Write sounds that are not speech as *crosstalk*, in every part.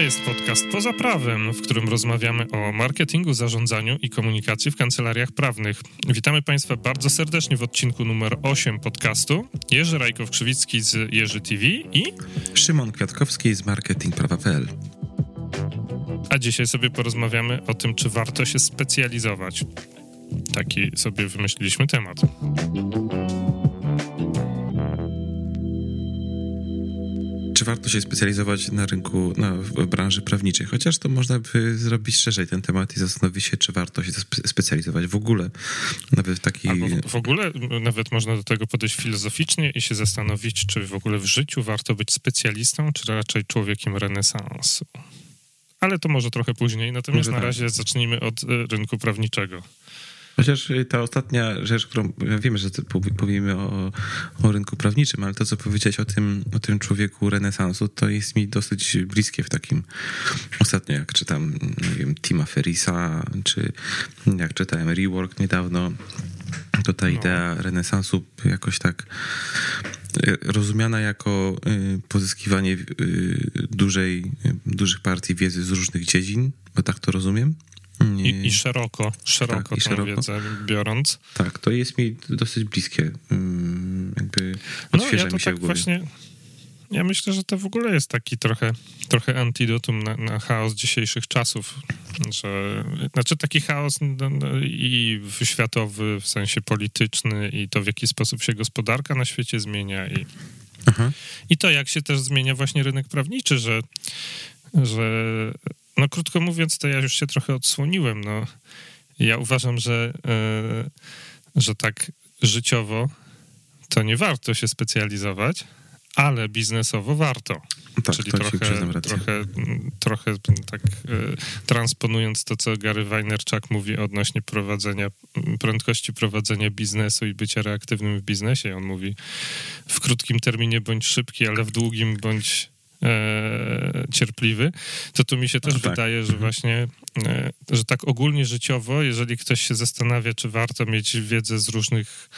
To jest podcast Poza Prawem, w którym rozmawiamy o marketingu, zarządzaniu i komunikacji w kancelariach prawnych. Witamy Państwa bardzo serdecznie w odcinku numer 8 podcastu. Jerzy Rajkow-Krzywicki z Jerzy TV i Szymon Kwiatkowski z marketingprawa.pl. A dzisiaj sobie porozmawiamy o tym, czy warto się specjalizować. Taki sobie wymyśliliśmy temat. Czy warto się specjalizować na rynku, na, w branży prawniczej? Chociaż to można by zrobić szerzej ten temat i zastanowić się, czy warto się spe- specjalizować w ogóle. Nawet w taki... Albo w, w ogóle nawet można do tego podejść filozoficznie i się zastanowić, czy w ogóle w życiu warto być specjalistą, czy raczej człowiekiem renesansu. Ale to może trochę później, natomiast Może na tak. razie zacznijmy od e, rynku prawniczego. Chociaż ta ostatnia rzecz, którą ja wiemy, że powiemy o, o rynku prawniczym, ale to, co powiedziałeś o tym, o tym człowieku renesansu, to jest mi dosyć bliskie w takim ostatnio, jak czytam, nie wiem, Tima Ferrisa, czy jak czytałem Rework niedawno, to ta No. idea renesansu jakoś tak y, rozumiana jako y, pozyskiwanie y, dużej, dużych partii wiedzy z różnych dziedzin, bo tak to rozumiem. I, i szeroko, szeroko Tak, i szeroko. wiedzę biorąc. Tak, to jest mi dosyć bliskie. Mm, Jakby No odświeża ja to mi się tak w głowie. właśnie... Ja myślę, że to w ogóle jest taki trochę, trochę antidotum na, na chaos dzisiejszych czasów. Że, znaczy taki chaos no, no, i światowy, w sensie polityczny i to w jaki sposób się gospodarka na świecie zmienia i, Aha. i to jak się też zmienia właśnie rynek prawniczy, że, że no krótko mówiąc, to ja już się trochę odsłoniłem. No. Ja uważam, że, e, że tak życiowo to nie warto się specjalizować, ale biznesowo warto. Tak, Czyli trochę, trochę, trochę tak e, transponując to, co Gary Vaynerchuk mówi odnośnie prowadzenia, prędkości prowadzenia biznesu i bycia reaktywnym w biznesie. On mówi w krótkim terminie bądź szybki, ale w długim bądź e, cierpliwy, to tu mi się też A, tak. wydaje, że właśnie, e, że tak ogólnie życiowo, jeżeli ktoś się zastanawia, czy warto mieć wiedzę z różnych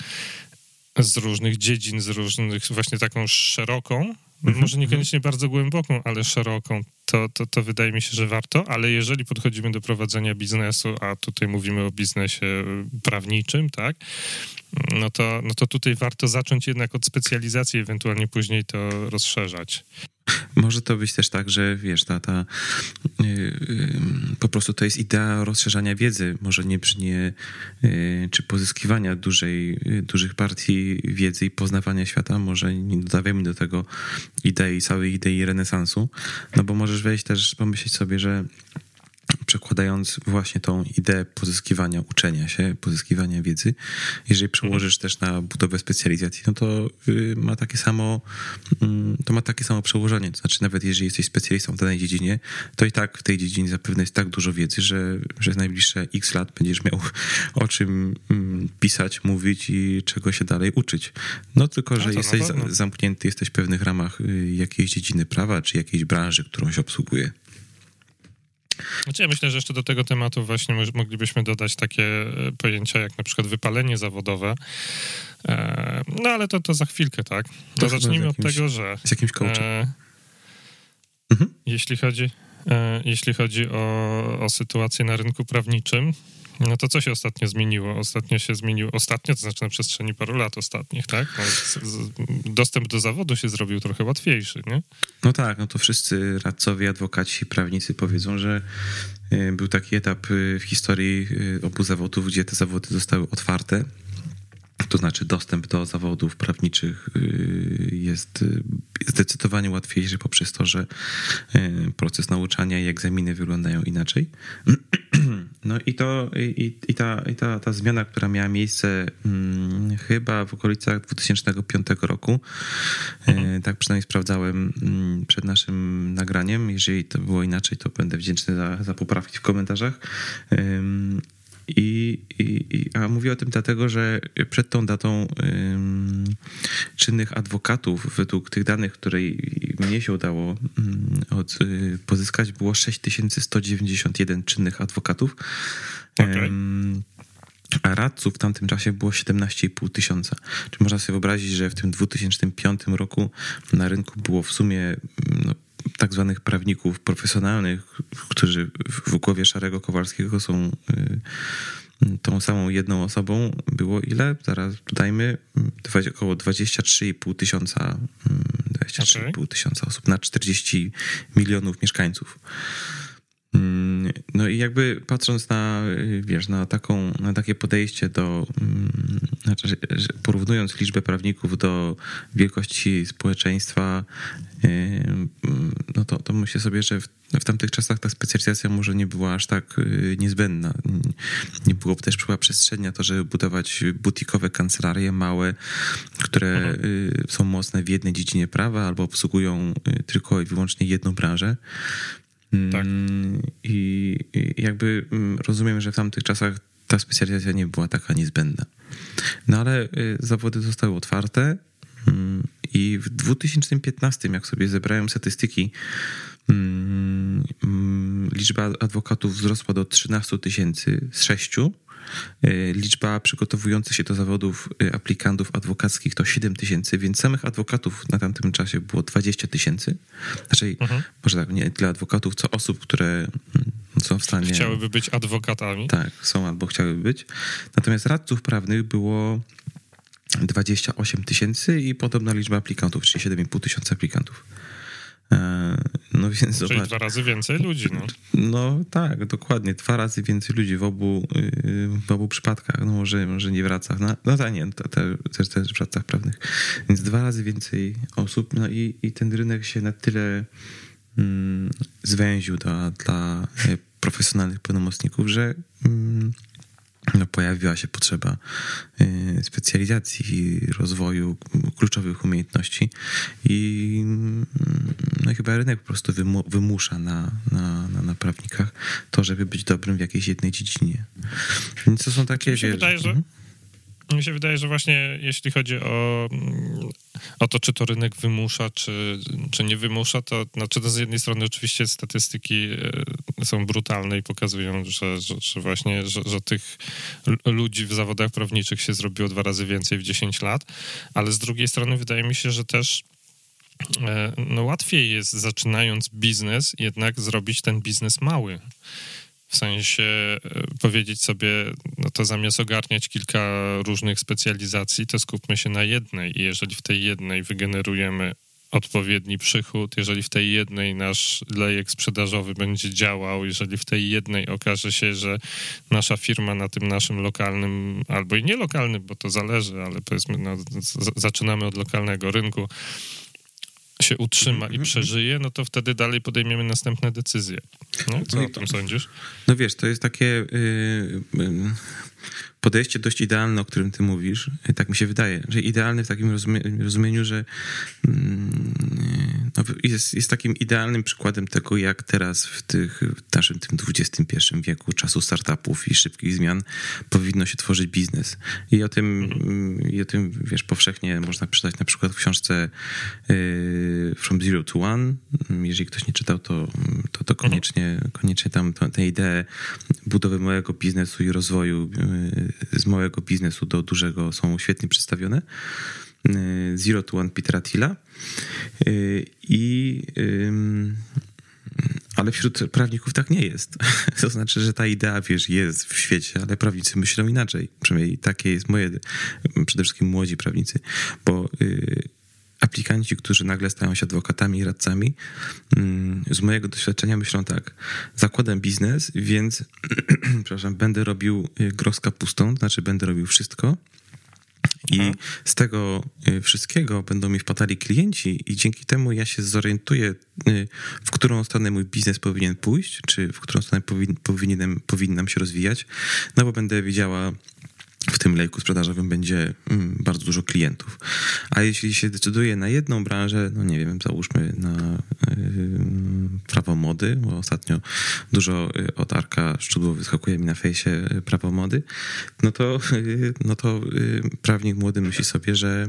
z różnych dziedzin, z różnych, właśnie taką szeroką, może niekoniecznie bardzo głęboką, ale szeroką, to, to, to wydaje mi się, że warto, ale jeżeli podchodzimy do prowadzenia biznesu, a tutaj mówimy o biznesie prawniczym, tak, no to, no to tutaj warto zacząć jednak od specjalizacji, ewentualnie później to rozszerzać. Może to być też tak, że wiesz, ta, ta y, y, po prostu to jest idea rozszerzania wiedzy, może nie brznie, y, czy pozyskiwania dużej, y, dużych partii wiedzy i poznawania świata, może nie dodawajmy do tego idei, całej idei renesansu, no bo możesz wejść też, pomyśleć sobie, że przekładając właśnie tą ideę pozyskiwania uczenia się, pozyskiwania wiedzy, jeżeli przełożysz też na budowę specjalizacji, no to y, ma takie samo, mm, to ma takie samo przełożenie. To znaczy, nawet jeżeli jesteś specjalistą w danej dziedzinie, to i tak w tej dziedzinie zapewne jest tak dużo wiedzy, że przez najbliższe x lat będziesz miał o czym mm, pisać, mówić i czego się dalej uczyć. No tylko, że na jesteś zamknięty, jesteś w pewnych ramach y, jakiejś dziedziny prawa, czy jakiejś branży, którą się obsługuje. Znaczy ja myślę, że jeszcze do tego tematu właśnie moglibyśmy dodać takie e, pojęcia jak na przykład wypalenie zawodowe. E, No ale to, to za chwilkę, tak? Z zacznijmy od jakimś- tego, że Z jakimś coachem. e, Mhm. jeśli chodzi, e, jeśli chodzi o, o sytuację na rynku prawniczym, no to co się ostatnio zmieniło? Ostatnio się zmieniło, ostatnio, to znaczy na przestrzeni paru lat ostatnich, tak? No, z, z, dostęp do zawodu się zrobił trochę łatwiejszy, nie? No tak, no to wszyscy radcowie, adwokaci, prawnicy powiedzą, że y, był taki etap y, w historii y, obu zawodów, gdzie te zawody zostały otwarte. To znaczy dostęp do zawodów prawniczych y, jest y, zdecydowanie łatwiejszy poprzez to, że y, proces nauczania i egzaminy wyglądają inaczej. *clears throat* No i to i, i, ta, i ta, ta zmiana, która miała miejsce mm, chyba w okolicach 2005 roku, e, tak przynajmniej sprawdzałem mm, przed naszym nagraniem. Jeżeli to było inaczej, to będę wdzięczny za, za poprawki w komentarzach. I, i, i, a mówię o tym dlatego, że przed tą datą ym, czynnych adwokatów, według tych danych, które mnie się udało ym, od, y, pozyskać, było 6191 czynnych adwokatów. Okej. Ym, a radców w tamtym czasie było 17,5 tysiąca. Czy można sobie wyobrazić, że w tym 2005 roku na rynku było w sumie no, tak zwanych prawników profesjonalnych, którzy w głowie Szarego Kowalskiego są tą samą jedną osobą było ile? Zaraz dodajmy około 23,5 tysiąca 23,5 okay. tysiąca osób na 40 milionów mieszkańców. Mm, no i jakby patrząc na, wiesz, na, taką, na takie podejście do, mm, znaczy, porównując liczbę prawników do wielkości społeczeństwa, no to, to myślę sobie, że w, w tamtych czasach ta specjalizacja może nie była aż tak y, niezbędna. Nie było też chyba przestrzeni na to, żeby budować butikowe kancelarie małe, które mhm. Y, są mocne w jednej dziedzinie prawa albo obsługują y, tylko i wyłącznie jedną branżę. Tak. Mm, I jakby mm, rozumiem, że w tamtych czasach ta specjalizacja nie była taka niezbędna. No ale y, zawody zostały otwarte mm, i w 2015, jak sobie zebrałem statystyki, liczba adwokatów wzrosła do 13 tysięcy z 6 E, liczba przygotowujących się do zawodów e, aplikantów adwokackich to 7 tysięcy, więc samych adwokatów na tamtym czasie było 20 tysięcy. Znaczy, mhm. może tak, nie tyle adwokatów, co osób, które mm, są w stanie. Chciałyby być adwokatami. Tak, są albo chciałyby być. Natomiast radców prawnych było 28 tysięcy i podobna liczba aplikantów, czyli 7,5 tysiąca aplikantów. E, no więc Czyli zobacz. dwa razy więcej ludzi, no. No tak, dokładnie. Dwa razy więcej ludzi w obu, y, w obu przypadkach. No może, może nie w racach. No, no tak, nie, to, te, też, też w pracach prawnych. Więc dwa razy więcej osób. No i, i ten rynek się na tyle mm, zwęził dla, dla e, profesjonalnych pełnomocników, że mm, no, pojawiła się potrzeba y, specjalizacji, rozwoju kluczowych umiejętności i no, chyba rynek po prostu wymusza na, na, na, na prawnikach to, żeby być dobrym w jakiejś jednej dziedzinie. Więc to są takie... Mi się wydaje, że... Mhm. Mi się wydaje, że właśnie jeśli chodzi o, o to, czy to rynek wymusza, czy, czy nie wymusza, to znaczy to z jednej strony oczywiście statystyki e, są brutalne i pokazują, że, że, że właśnie, że, że tych ludzi w zawodach prawniczych się zrobiło dwa razy więcej w 10 lat, ale z drugiej strony wydaje mi się, że też no łatwiej jest zaczynając biznes jednak zrobić ten biznes mały. W sensie e, powiedzieć sobie, no to zamiast ogarniać kilka różnych specjalizacji, to skupmy się na jednej i jeżeli w tej jednej wygenerujemy odpowiedni przychód, jeżeli w tej jednej nasz lejek sprzedażowy będzie działał, jeżeli w tej jednej okaże się, że nasza firma na tym naszym lokalnym, albo i nie lokalnym, bo to zależy, ale powiedzmy, no, zaczynamy od lokalnego rynku, się utrzyma i mhm. przeżyje, no to wtedy dalej podejmiemy następne decyzje. No, co no, o tym sądzisz? No wiesz, to jest takie yy, yy, podejście dość idealne, o którym ty mówisz. Tak mi się wydaje, że idealne w takim rozumieniu, że yy, no, jest, jest takim idealnym przykładem tego, jak teraz w, tych, w naszym tym XXI wieku, czasu startupów i szybkich zmian, powinno się tworzyć biznes. I o tym, i o tym wiesz, powszechnie można przeczytać na przykład w książce y, From Zero to One. Jeżeli ktoś nie czytał, to, to, to koniecznie, koniecznie tam tę ideę budowy małego biznesu i rozwoju małego biznesu do dużego są świetnie przedstawione. Y, Zero to One Petera Tilla. Y, I ale wśród prawników tak nie jest. *laughs* To znaczy, że ta idea, wiesz, jest w świecie, ale prawnicy myślą inaczej. Przynajmniej takie jest moje, przede wszystkim młodzi prawnicy, bo y, aplikanci, którzy nagle stają się adwokatami i radcami, z mojego doświadczenia myślą tak, zakładam biznes, więc *clears throat* przepraszam, będę robił gros kapustą, to znaczy będę robił wszystko, i mhm. z tego y, wszystkiego będą mi wpadali klienci, i dzięki temu ja się zorientuję, y, w którą stronę mój biznes powinien pójść, czy w którą stronę powin, powinienem, powinnam się rozwijać, no bo będę wiedziała, w tym lejku sprzedażowym będzie mm, bardzo dużo klientów. A jeśli się decyduje na jedną branżę, no nie wiem, załóżmy na yy, prawo mody, bo ostatnio dużo y, od Arka Szczudło wyskakuje mi na fejsie y, prawo mody, no to, yy, no to prawnik młody myśli sobie, że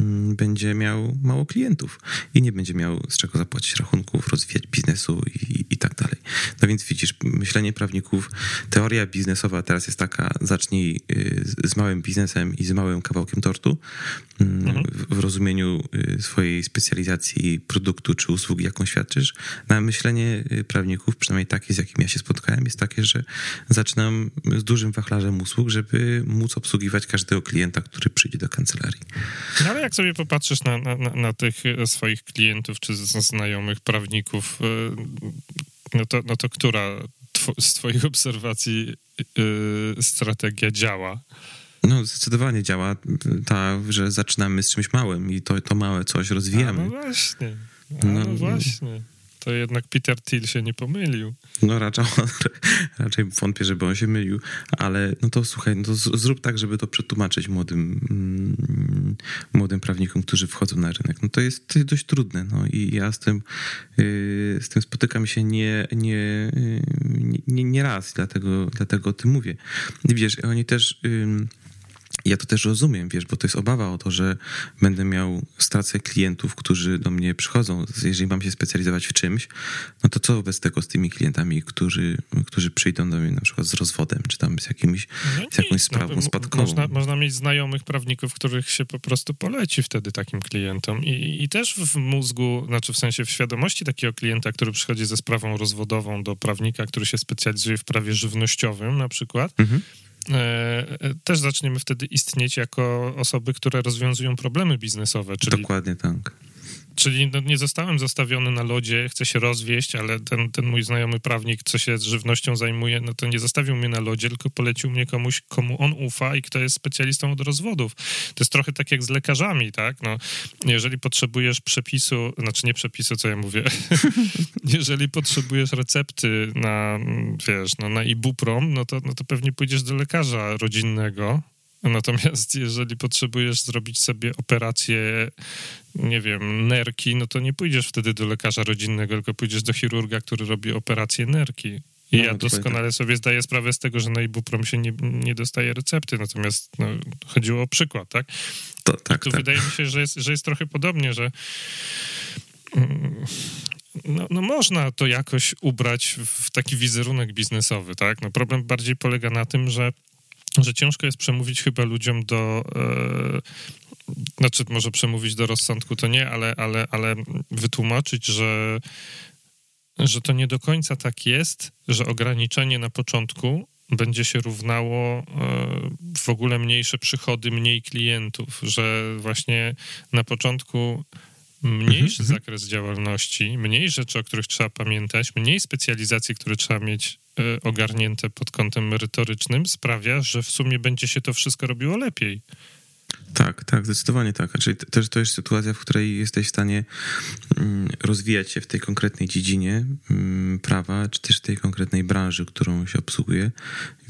mm, będzie miał mało klientów i nie będzie miał z czego zapłacić rachunków, rozwijać biznesu i, i tak dalej. No więc widzisz, myślenie prawników, teoria biznesowa teraz jest taka, zacznij z małym biznesem i z małym kawałkiem tortu mm, mhm. w, w, rozumieniu y, swojej specjalizacji produktu czy usługi, jaką świadczysz. Na myślenie y, prawników, przynajmniej takie, z jakim ja się spotkałem, jest takie, że zaczynam z dużym wachlarzem usług, żeby móc obsługiwać każdego klienta, który przyjdzie do kancelarii. No ale jak sobie popatrzysz na, na, na tych swoich klientów czy znajomych prawników, no to, no to która z Twoich obserwacji yy, strategia działa? No, zdecydowanie działa ta, że zaczynamy z czymś małym i to, to małe coś rozwijamy. A, no właśnie. A, no, no właśnie to jednak Peter Thiel się nie pomylił. No raczej, *laughs* raczej wątpię, żeby on się mylił, ale no to słuchaj, no to zrób tak, żeby to przetłumaczyć młodym, mm, młodym prawnikom, którzy wchodzą na rynek. No to jest, to jest dość trudne, no i ja z tym, yy, z tym spotykam się nie, nie, nie, nie, nie raz, dlatego, dlatego o tym mówię. Wiesz, oni też... Yy, ja to też rozumiem, wiesz, bo to jest obawa o to, że będę miał, stracę klientów, którzy do mnie przychodzą. Jeżeli mam się specjalizować w czymś, no to co wobec tego z tymi klientami, którzy, którzy przyjdą do mnie na przykład z rozwodem, czy tam z, jakimś, no z jakąś sprawą no, spadkową. Można, można mieć znajomych prawników, których się po prostu poleci wtedy takim klientom. I, I też w mózgu, znaczy w sensie w świadomości takiego klienta, który przychodzi ze sprawą rozwodową do prawnika, który się specjalizuje w prawie żywnościowym na przykład, mhm też zaczniemy wtedy istnieć jako osoby, które rozwiązują problemy biznesowe. Czyli Dokładnie tak. Czyli no, nie zostałem zostawiony na lodzie, chcę się rozwieść, ale ten, ten mój znajomy prawnik, co się z żywnością zajmuje, no to nie zostawił mnie na lodzie, tylko polecił mnie komuś, komu on ufa i kto jest specjalistą od rozwodów. To jest trochę tak jak z lekarzami, tak? No, jeżeli potrzebujesz przepisu, znaczy nie przepisu, co ja mówię, *laughs* jeżeli potrzebujesz recepty na, wiesz, no, na ibuprom, no to, no to pewnie pójdziesz do lekarza rodzinnego, Natomiast jeżeli potrzebujesz zrobić sobie operację, nie wiem, nerki, no to nie pójdziesz wtedy do lekarza rodzinnego, tylko pójdziesz do chirurga, który robi operację nerki. I no, ja doskonale tak. sobie zdaję sprawę z tego, że na ibuprom się nie, nie dostaje recepty, natomiast no, chodziło o przykład, tak? To, tak, I tu tak. wydaje mi się, że jest, że jest trochę podobnie, że mm, no, no, można to jakoś ubrać w taki wizerunek biznesowy, tak? No problem bardziej polega na tym, że że ciężko jest przemówić chyba ludziom do. E, znaczy, może przemówić do rozsądku to nie, ale, ale, ale wytłumaczyć, że, że to nie do końca tak jest, że ograniczenie na początku będzie się równało e, w ogóle mniejsze przychody, mniej klientów, że właśnie na początku mniejszy mhm, mhm. zakres działalności, mniej rzeczy, o których trzeba pamiętać, mniej specjalizacji, które trzeba mieć e, ogarnięte pod kątem merytorycznym, sprawia, że w sumie będzie się to wszystko robiło lepiej. Tak, tak, zdecydowanie tak. Czyli też to jest sytuacja, w której jesteś w stanie mm, rozwijać się w tej konkretnej dziedzinie mm, prawa, czy też w tej konkretnej branży, którą się obsługuje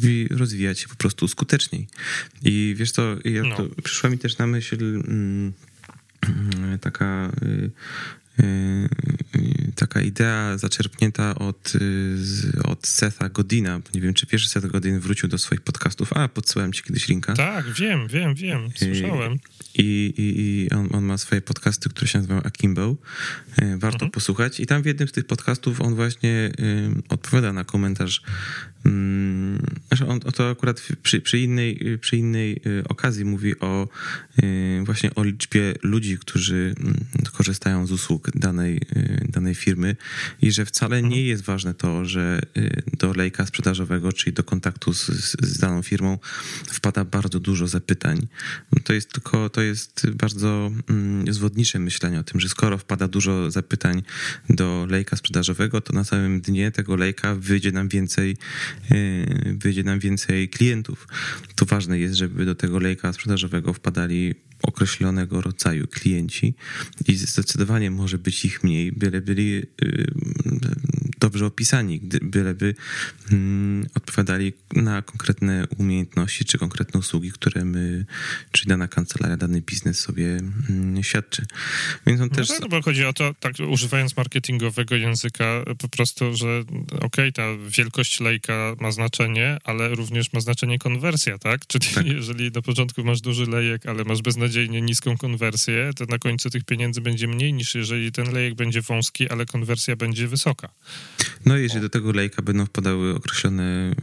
i rozwijać się po prostu skuteczniej. I wiesz co, ja no. przyszła mi też na myśl mm, taka y, y, y, taka idea zaczerpnięta od, od Setha Godina. Nie wiem, czy że Seth Godin wrócił do swoich podcastów. A, podsyłałem ci kiedyś linka. Tak, wiem, wiem, wiem. Słyszałem. I, i, i on, on, ma swoje podcasty, które się nazywają Akimbo. Warto mhm. posłuchać. I tam w jednym z tych podcastów on właśnie odpowiada na komentarz on to akurat przy, przy, innej, przy innej y, okazji mówi o y, właśnie o liczbie ludzi, którzy mm, korzystają z usług danej, y, danej firmy i że wcale nie mhm. jest ważne to, że do lejka sprzedażowego, czyli do kontaktu z, z daną firmą wpada bardzo dużo zapytań. To jest tylko, to jest bardzo mm, zwodnicze myślenie o tym, że skoro wpada dużo zapytań do lejka sprzedażowego, to na samym dnie tego lejka wyjdzie nam więcej wyjdzie nam więcej klientów. To ważne jest, żeby do tego lejka sprzedażowego wpadali określonego rodzaju klienci i zdecydowanie może być ich mniej, byle byli y, dobrze opisani, byleby mm, odpowiadali na konkretne umiejętności czy konkretne usługi, które my, czy dana kancelaria, dany biznes sobie mm, świadczy. Więc on no też... Tak, bo chodzi o to, tak używając marketingowego języka, po prostu, że okej, okay, ta wielkość lejka ma znaczenie, ale również ma znaczenie konwersja, tak? *laughs* Czyli tak. jeżeli na początku masz duży lejek, ale masz beznadziejnie niską konwersję, to na końcu tych pieniędzy będzie mniej niż jeżeli ten lejek będzie wąski, ale konwersja będzie wysoka. No i jeżeli do tego lejka będą wpadały określone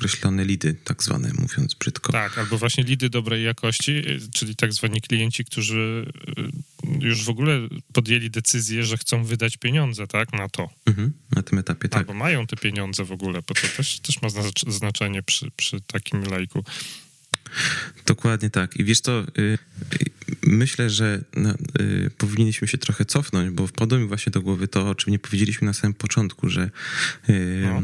określone lidy, tak zwane, mówiąc brzydko. Tak, albo właśnie lidy dobrej jakości, czyli tak zwani klienci, którzy już w ogóle podjęli decyzję, że chcą wydać pieniądze, tak, na to. Mhm, na tym etapie, tak. Albo mają te pieniądze w ogóle, bo to też, też ma znaczenie przy, przy takim lajku. Dokładnie tak. I wiesz y, myślę, że no, y, powinniśmy się trochę cofnąć, bo wpadło mi właśnie do głowy to, o czym nie powiedzieliśmy na samym początku, że y, no.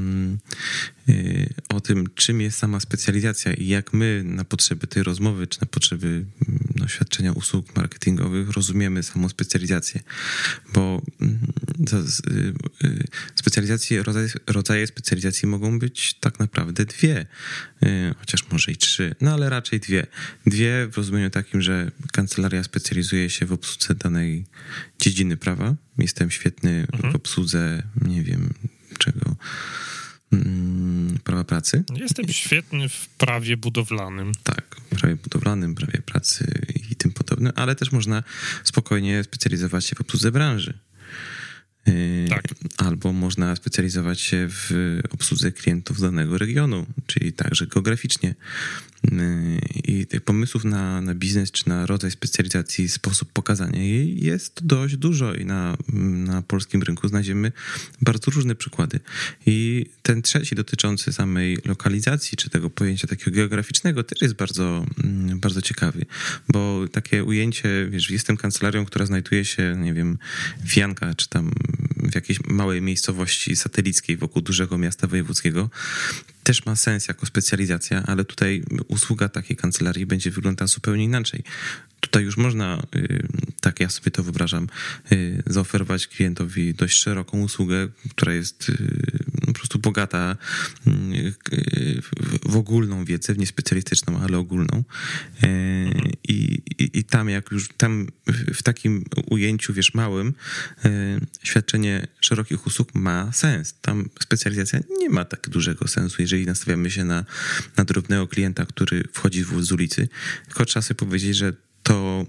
Y, o tym, czym jest sama specjalizacja i jak my na potrzeby tej rozmowy, czy na potrzeby no, świadczenia usług marketingowych rozumiemy samą specjalizację. Bo mm, y, y, specjalizacje, rodzaje, rodzaje specjalizacji mogą być tak naprawdę dwie, chociaż może i trzy, no ale raczej dwie. Dwie w rozumieniu takim, że kancelaria specjalizuje się w obsłudze danej dziedziny prawa. Jestem świetny mhm. w obsłudze, nie wiem czego Mm, prawa pracy. Jestem świetny w prawie budowlanym. Tak, prawie budowlanym, prawie pracy i tym podobne, ale też można spokojnie specjalizować się w obsłudze branży. Y, tak. Albo można specjalizować się w obsłudze klientów danego regionu, czyli także geograficznie. I tych pomysłów na, na biznes czy na rodzaj specjalizacji, sposób pokazania jej jest dość dużo i na, na polskim rynku znajdziemy bardzo różne przykłady. I ten trzeci dotyczący samej lokalizacji czy tego pojęcia takiego geograficznego też jest bardzo, mm, bardzo ciekawy, bo takie ujęcie, wiesz, jestem kancelarią, która znajduje się, nie wiem, w Janka czy tam w jakiejś małej miejscowości satelickiej wokół dużego miasta wojewódzkiego, też ma sens jako specjalizacja, ale tutaj usługa takiej kancelarii będzie wyglądała zupełnie inaczej. Tutaj już można, y, tak ja sobie to wyobrażam, y, zaoferować klientowi dość szeroką usługę, która jest y, po prostu bogata w ogólną wiedzę, w niespecjalistyczną, ale ogólną. I, i, I, tam, jak już tam w takim ujęciu, wiesz, małym, świadczenie szerokich usług ma sens. Tam specjalizacja nie ma tak dużego sensu, jeżeli nastawiamy się na, na drobnego klienta, który wchodzi z ulicy. Tylko trzeba sobie powiedzieć, że to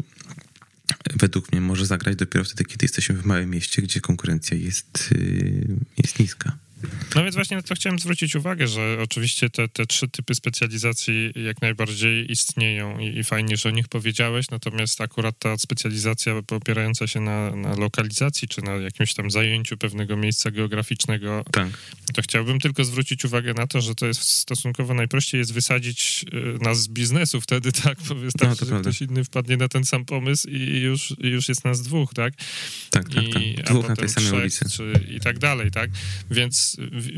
według mnie może zagrać dopiero wtedy, kiedy jesteśmy w małym mieście, gdzie konkurencja jest, y, jest niska. No więc właśnie na to chciałem zwrócić uwagę, że oczywiście te, te trzy typy specjalizacji jak najbardziej istnieją i, i fajnie, że o nich powiedziałeś, natomiast akurat ta specjalizacja opierająca się na, na lokalizacji czy na jakimś tam zajęciu pewnego miejsca geograficznego, tak. to chciałbym tylko zwrócić uwagę na to, że to jest stosunkowo najprościej jest wysadzić y, nas z biznesu wtedy, *laughs* tak? Bo wystarczy, no, że ktoś inny wpadnie na ten sam pomysł i już, już jest nas dwóch, tak? Tak, tak, tak. Dwóch na tej samej ulicy. Czy, I tak dalej, tak? Więc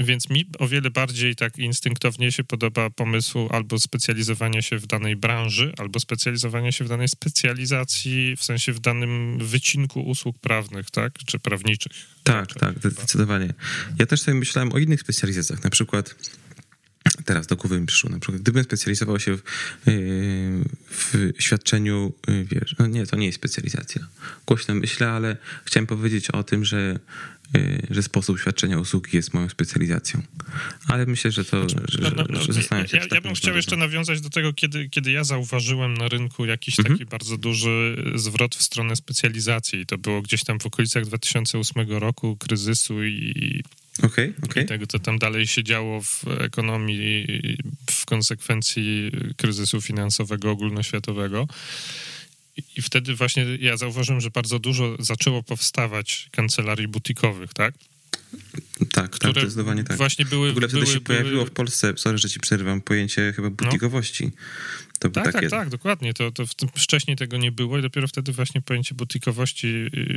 więc, mi o wiele bardziej tak instynktownie się podoba pomysł albo specjalizowania się w danej branży, albo specjalizowania się w danej specjalizacji, w sensie w danym wycinku usług prawnych, tak, czy prawniczych. Tak, tak, zdecydowanie. Ja też sobie myślałem o innych specjalizacjach, na przykład teraz do głowy mi przyszło, na przykład gdybym specjalizował się w, w świadczeniu, wiesz, no nie, to nie jest specjalizacja. Głośno myślę, ale chciałem powiedzieć o tym, że że sposób świadczenia usługi jest moją specjalizacją. Ale myślę, że to, znaczy, że, no, no, że się. Ja, ja bym chciał jeszcze nawiązać do tego, kiedy, kiedy ja zauważyłem na rynku jakiś mhm. taki bardzo duży zwrot w stronę specjalizacji. To było gdzieś tam w okolicach 2008 roku, kryzysu i Okay, okay. I tego, co tam dalej się działo w ekonomii w konsekwencji kryzysu finansowego ogólnoświatowego. I wtedy właśnie ja zauważyłem, że bardzo dużo zaczęło powstawać kancelarii butikowych, tak? Tak, tak, zdecydowanie tak. Właśnie były, w ogóle wtedy były, się pojawiło były... w Polsce, sorry, że ci przerywam, pojęcie chyba no. butikowości. To tak, takie... tak, tak, dokładnie. To, to wcześniej tego nie było i dopiero wtedy właśnie pojęcie butikowości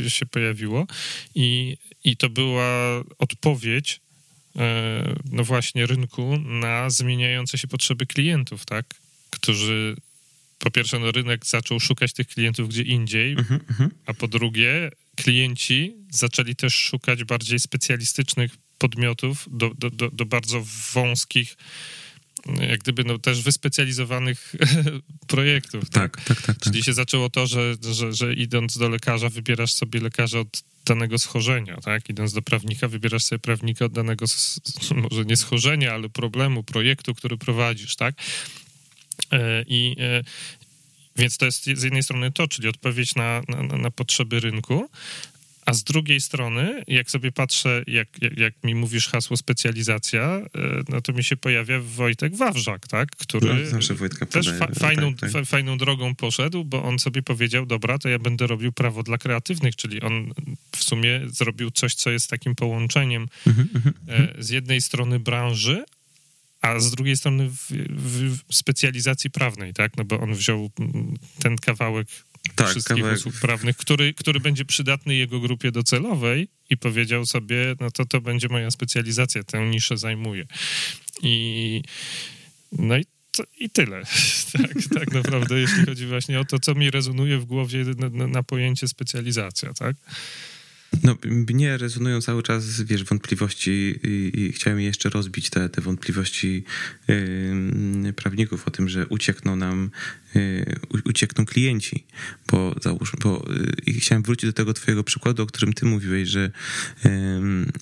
y, się pojawiło i, i to była odpowiedź e, no właśnie rynku na zmieniające się potrzeby klientów, tak? Którzy po pierwsze, no, rynek zaczął szukać tych klientów gdzie indziej, uh-huh, uh-huh. a po drugie, klienci zaczęli też szukać bardziej specjalistycznych podmiotów do, do, do, do bardzo wąskich, jak gdyby no, też wyspecjalizowanych *laughs* projektów. Tak, tak, tak. tak, Czyli tak. się zaczęło to, że, że, że idąc do lekarza, wybierasz sobie lekarza od danego schorzenia, tak? Idąc do prawnika, wybierasz sobie prawnika od danego, może nie schorzenia, ale problemu, projektu, który prowadzisz, tak? E, I e, więc to jest z jednej strony to, czyli odpowiedź na, na, na potrzeby rynku, A z drugiej strony, jak sobie patrzę, jak, jak, jak, mi mówisz hasło specjalizacja, e, no to mi się pojawia Wojtek Wawrzak, tak? który no, też fa fajną, tak, tak. fajną drogą poszedł, bo on sobie powiedział, dobra, to ja będę robił prawo dla kreatywnych, czyli on w sumie zrobił coś, co jest takim połączeniem mhm, mhm, z jednej strony branży, a z drugiej strony w, w, specjalizacji prawnej, tak? No bo on wziął mm, ten kawałek tak, wszystkich kawałek... usług prawnych, który, który będzie przydatny jego grupie docelowej i powiedział sobie, no to to będzie moja specjalizacja, tę niszę zajmuję. I no i to, i tyle. *laughs* tak, tak naprawdę, jeśli chodzi właśnie o to, co mi rezonuje w głowie na, na pojęcie specjalizacja, tak? No, mnie rezonują cały czas, wiesz, wątpliwości i, i chciałem jeszcze rozbić te, te wątpliwości yy, prawników o tym, że uciekną nam Y, uciekną klienci, bo załóż, bo y, chciałem wrócić do tego twojego przykładu, o którym ty mówiłeś, że,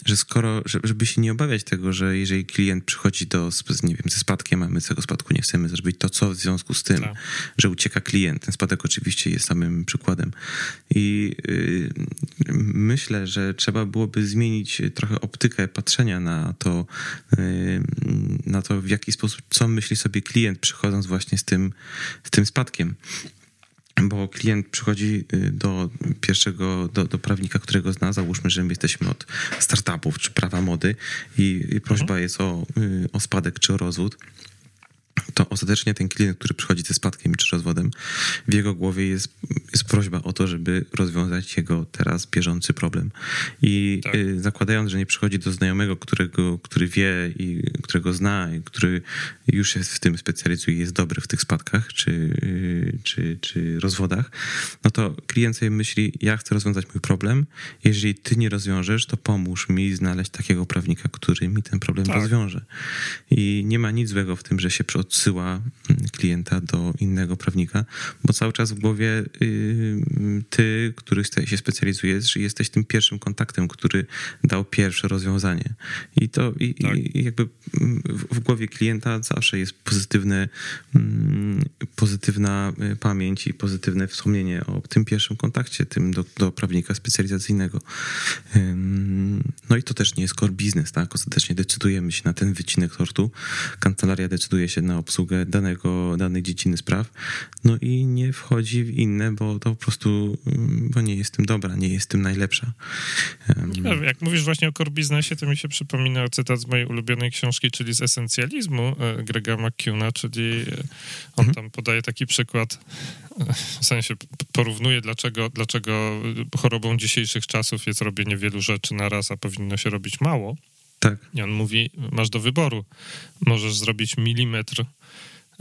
że skoro, żeby się nie obawiać tego, że jeżeli klient przychodzi do, nie wiem, ze spadkiem, a my z tego spadku nie chcemy zrobić, to co w związku z tym, tak. że ucieka klient? Ten spadek oczywiście jest samym przykładem. I y, myślę, że trzeba byłoby zmienić trochę optykę patrzenia na to, na to w jaki sposób, co myśli sobie klient przychodząc właśnie z tym, z tym spadkiem. Bo klient przychodzi y, do pierwszego, do, do prawnika, którego zna, załóżmy, że my jesteśmy od startupów czy prawa mody i, i prośba mhm. jest o, y, o spadek czy o rozwód to ostatecznie ten klient, który przychodzi ze spadkiem czy rozwodem, w jego głowie jest, jest prośba o to, żeby rozwiązać jego teraz bieżący problem. I tak. Y, zakładając, że nie przychodzi do znajomego, którego, który wie i którego zna, i który już się w tym specjalizuje, jest dobry w tych spadkach czy, y, czy, czy rozwodach, no to klient sobie myśli, ja chcę rozwiązać mój problem. Jeżeli ty nie rozwiążesz, to pomóż mi znaleźć takiego prawnika, który mi ten problem tak. rozwiąże. I nie ma nic złego w tym, że się odsyła mm, klienta do innego prawnika, bo cały czas w głowie y, ty, który się specjalizujesz, jesteś tym pierwszym kontaktem, który dał pierwsze rozwiązanie. I to i, tak. i jakby mm, w głowie klienta zawsze jest pozytywne, mm, pozytywna y, pamięć i pozytywne wspomnienie o tym pierwszym kontakcie, tym do, do prawnika specjalizacyjnego. No i to też nie jest core business, tak? Ostatecznie decydujemy się na ten wycinek tortu. Kancelaria decyduje się na obsługę danego, danej dziedziny spraw, no i nie wchodzi w inne, bo to po prostu, mm, bo nie jest tym dobra, nie jest tym najlepsza. Um. Jak mówisz właśnie o core biznesie, to mi się przypomina cytat z mojej ulubionej książki, czyli z esencjalizmu e, Grega McCuna, czyli e, on mhm. tam podaje taki przykład, e, w sensie porównuje, dlaczego, dlaczego chorobą dzisiejszych czasów jest robienie wielu rzeczy na raz, a powinno się robić mało. Tak. I on mówi, masz do wyboru. Możesz zrobić milimetr,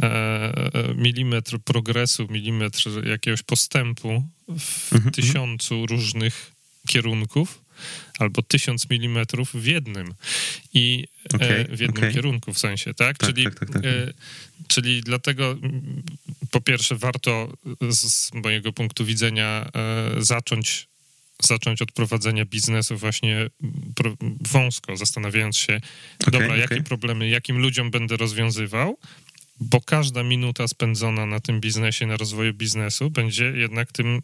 e, e milimetr progresu, milimetr jakiegoś postępu w mhm, mhm. tysiącu różnych kierunków, albo tysiąc milimetrów w jednym. I e, okay, w jednym okay. kierunku w sensie, tak? tak czyli, tak, tak, tak. E, czyli dlatego po pierwsze warto z mojego punktu widzenia zacząć zacząć od prowadzenia biznesu właśnie wąsko, zastanawiając się, okay, dobra, okay. jakie problemy, jakim ludziom będę rozwiązywał, bo każda minuta spędzona na tym biznesie, na rozwoju biznesu będzie jednak tym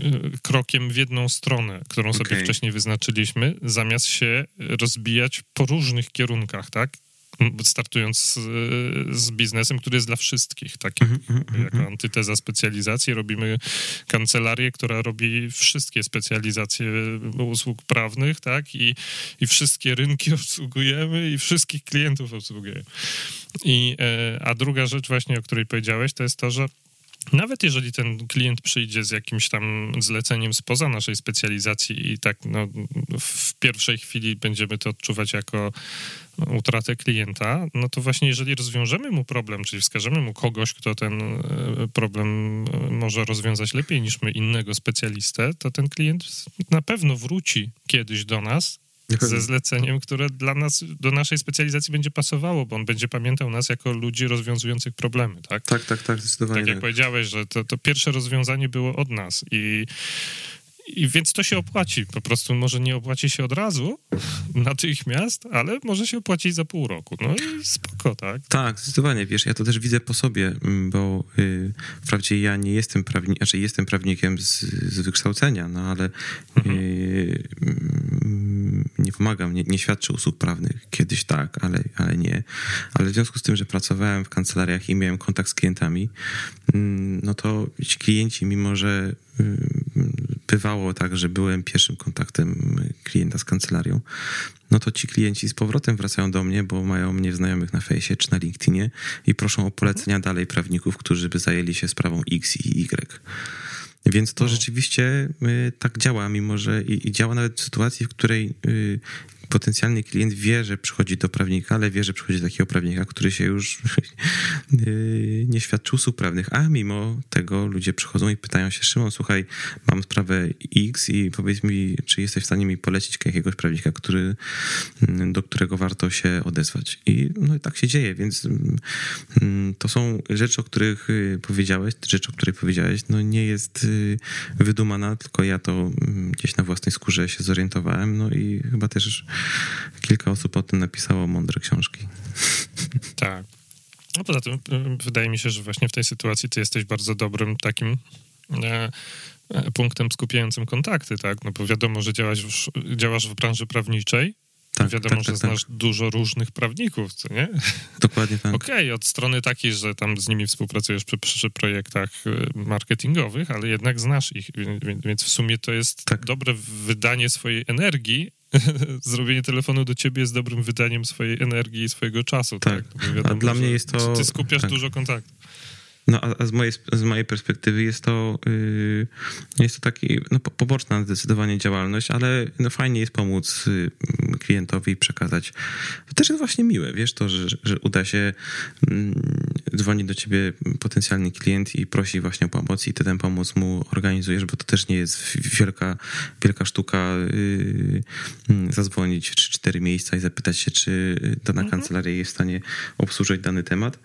y, krokiem w jedną stronę, którą okay. sobie wcześniej wyznaczyliśmy, zamiast się rozbijać po różnych kierunkach, tak? Startując z, z, biznesem, który jest dla wszystkich, tak jak, mm -hmm. jako antyteza specjalizacji. Robimy kancelarię, która robi wszystkie specjalizacje usług prawnych, tak, i, i wszystkie rynki *laughs* obsługujemy i wszystkich klientów obsługujemy. I, e, a druga rzecz właśnie, o której powiedziałeś, to jest to, że nawet jeżeli ten klient przyjdzie z jakimś tam zleceniem spoza naszej specjalizacji i tak no, w pierwszej chwili będziemy to odczuwać jako utratę klienta, no to właśnie jeżeli rozwiążemy mu problem, czyli wskażemy mu kogoś, kto ten e, problem może rozwiązać lepiej niż my innego specjalistę, to ten klient na pewno wróci kiedyś do nas ze zleceniem, które dla nas, do naszej specjalizacji będzie pasowało, bo on będzie pamiętał nas jako ludzi rozwiązujących problemy, tak? Tak, tak, tak, zdecydowanie. Tak jak tak. powiedziałeś, że to, to pierwsze rozwiązanie było od nas i I więc to się opłaci. Po prostu może nie opłaci się od razu, natychmiast, ale może się opłacić za pół roku. No i spoko, tak? Tak, zdecydowanie. Wiesz, ja to też widzę po sobie, mm, bo y, wprawdzie ja nie jestem prawnikiem, znaczy jestem prawnikiem z, z wykształcenia, no ale mhm. y, mm, nie pomagam, nie, nie świadczę usług prawnych. Kiedyś tak, ale, ale nie. Ale w związku z tym, że pracowałem w kancelariach i miałem kontakt z klientami, mm, no to ci klienci, mimo że bywało tak, że byłem pierwszym kontaktem klienta z kancelarią, no to ci klienci z powrotem wracają do mnie, bo mają mnie znajomych na fejsie czy na LinkedInie i proszą o polecenia dalej prawników, którzy by zajęli się sprawą X i Y. Więc to no. rzeczywiście y, tak działa, mimo że i, i, działa nawet w sytuacji, w której y, potencjalny klient wie, że przychodzi do prawnika, ale wie, że przychodzi do takiego prawnika, który się już *laughs* nie świadczy usług prawnych, a mimo tego ludzie przychodzą i pytają się, Szymon, słuchaj, mam sprawę X i powiedz mi, czy jesteś w stanie mi polecić jakiegoś prawnika, który, do którego warto się odezwać. I no i tak się dzieje, więc mm, to są rzeczy, o których y, powiedziałeś, rzecz, o której powiedziałeś, no nie jest y, wydumana, tylko ja to mm, gdzieś na własnej skórze się zorientowałem, no i chyba też kilka osób o tym napisało mądre książki. Tak. No poza tym y, wydaje mi się, że właśnie w tej sytuacji ty jesteś bardzo dobrym takim e, e, punktem skupiającym kontakty, tak? No bo wiadomo, że działasz w, działasz w branży prawniczej, tak, Wiadomo, tak, że tak, znasz tak. dużo różnych prawników, co nie? Dokładnie tak. Okej, okay, od strony takiej, że tam z nimi współpracujesz przy, przy projektach y, marketingowych, ale jednak znasz ich, więc w sumie to jest tak. dobre wydanie swojej energii, *laughs* zrobienie telefonu do ciebie jest dobrym wydaniem swojej energii i swojego czasu. Tak. tak? Wiadomo, a dla mnie jest to. Ty skupiasz tak. dużo kontaktów. No a, z, mojej, z mojej perspektywy jest to, yy, jest to taki no, poboczna zdecydowanie działalność, ale no, fajnie jest pomóc yy, klientowi przekazać. To też jest właśnie miłe, wiesz, to, że, że uda się yy, dzwoni do ciebie potencjalny klient i prosi właśnie o pomoc i ty tę pomoc mu organizujesz, bo to też nie jest wielka, wielka sztuka yy, zadzwonić w 3-4 miejsca i zapytać się, czy dana mhm. kancelaria jest w stanie obsłużyć dany temat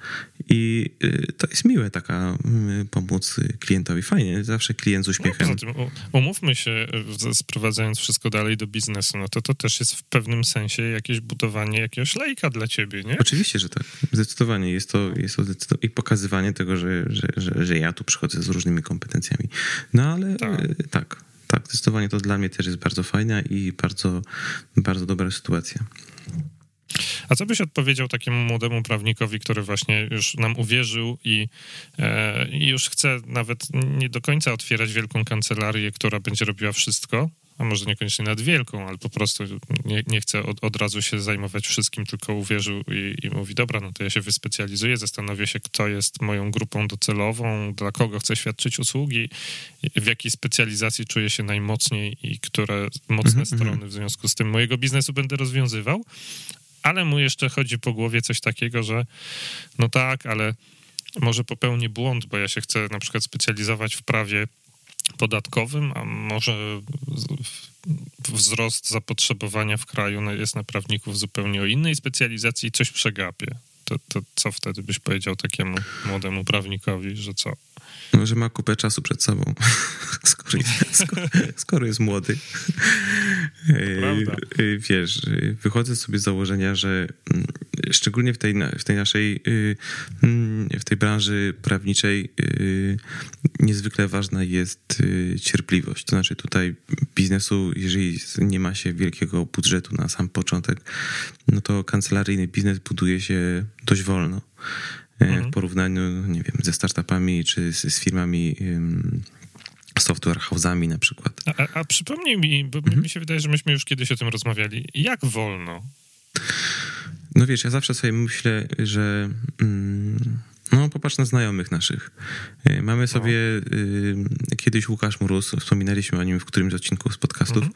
i yy, to jest miłe taka mm, pomóc klientowi. Fajnie, zawsze klient z uśmiechem. No, tym, umówmy się, sprowadzając wszystko dalej do biznesu, no to to też jest w pewnym sensie jakieś budowanie jakiegoś lejka dla ciebie, nie? Oczywiście, że tak. Zdecydowanie. Jest to, jest to i pokazywanie tego, że, że, że, że ja tu przychodzę z różnymi kompetencjami. No ale tak. E, tak, tak, zdecydowanie to dla mnie też jest bardzo fajna i bardzo, bardzo dobra sytuacja. A co byś odpowiedział takiemu młodemu prawnikowi, który właśnie już nam uwierzył i, e, i już chce nawet nie do końca otwierać wielką kancelarię, która będzie robiła wszystko, a może niekoniecznie nad wielką, ale po prostu nie, nie chce od, od razu się zajmować wszystkim, tylko uwierzył i, i, mówi, dobra, no to ja się wyspecjalizuję, zastanowię się, kto jest moją grupą docelową, dla kogo chcę świadczyć usługi, w jakiej specjalizacji czuję się najmocniej i które mocne mhm, strony mhm. w związku z tym mojego biznesu będę rozwiązywał, ale mu jeszcze chodzi po głowie coś takiego, że no tak, ale może popełnię błąd, bo ja się chcę na przykład specjalizować w prawie podatkowym, a może wzrost zapotrzebowania w kraju jest na prawników zupełnie o innej specjalizacji i coś przegapię. To, to co wtedy byś powiedział takiemu młodemu prawnikowi, że co? No, że ma kupę czasu przed sobą, *laughs* skoro, skoro, skoro jest młody. Prawda. Wiesz, wychodzę sobie z założenia, że mm, szczególnie w tej, w tej naszej, mm, w tej branży prawniczej niezwykle ważna jest cierpliwość. To znaczy tutaj biznesu, jeżeli nie ma się wielkiego budżetu na sam początek, no to kancelaryjny biznes buduje się dość wolno. E, mhm. w porównaniu, nie wiem, ze startupami czy z, z firmami software house'ami na przykład. A, a przypomnij mi, bo mhm. mi się wydaje, że myśmy już kiedyś o tym rozmawiali. Jak wolno? No wiesz, ja zawsze sobie myślę, że mm, no popatrz na znajomych naszych. E, mamy no. sobie no. kiedyś Łukasz Mróz, wspominaliśmy o nim w którymś odcinku z podcastów, mhm.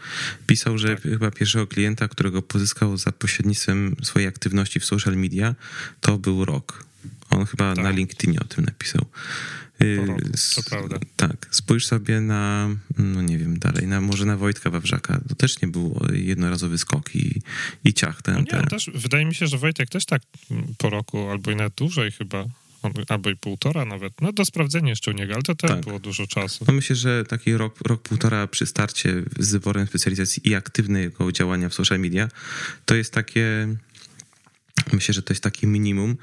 pisał, że tak. chyba pierwszego klienta, którego pozyskał za pośrednictwem swojej aktywności w social media, to był rok. On chyba tak. na LinkedInie o tym napisał. Y, roku, to prawda. Tak, spójrz sobie na, no nie wiem, dalej, na, może na Wojtka Wawrzaka. To też nie był jednorazowy skok i, i ciach ten. No nie, też, wydaje mi się, że Wojtek też tak po roku, albo i nawet dłużej chyba albo i półtora nawet. No do sprawdzenia jeszcze u niego, ale to też Tak. było dużo czasu. No myślę, że taki rok, rok, półtora przy starcie z wyborem specjalizacji i aktywnego działania w social media, to jest takie, myślę, że to jest takie minimum,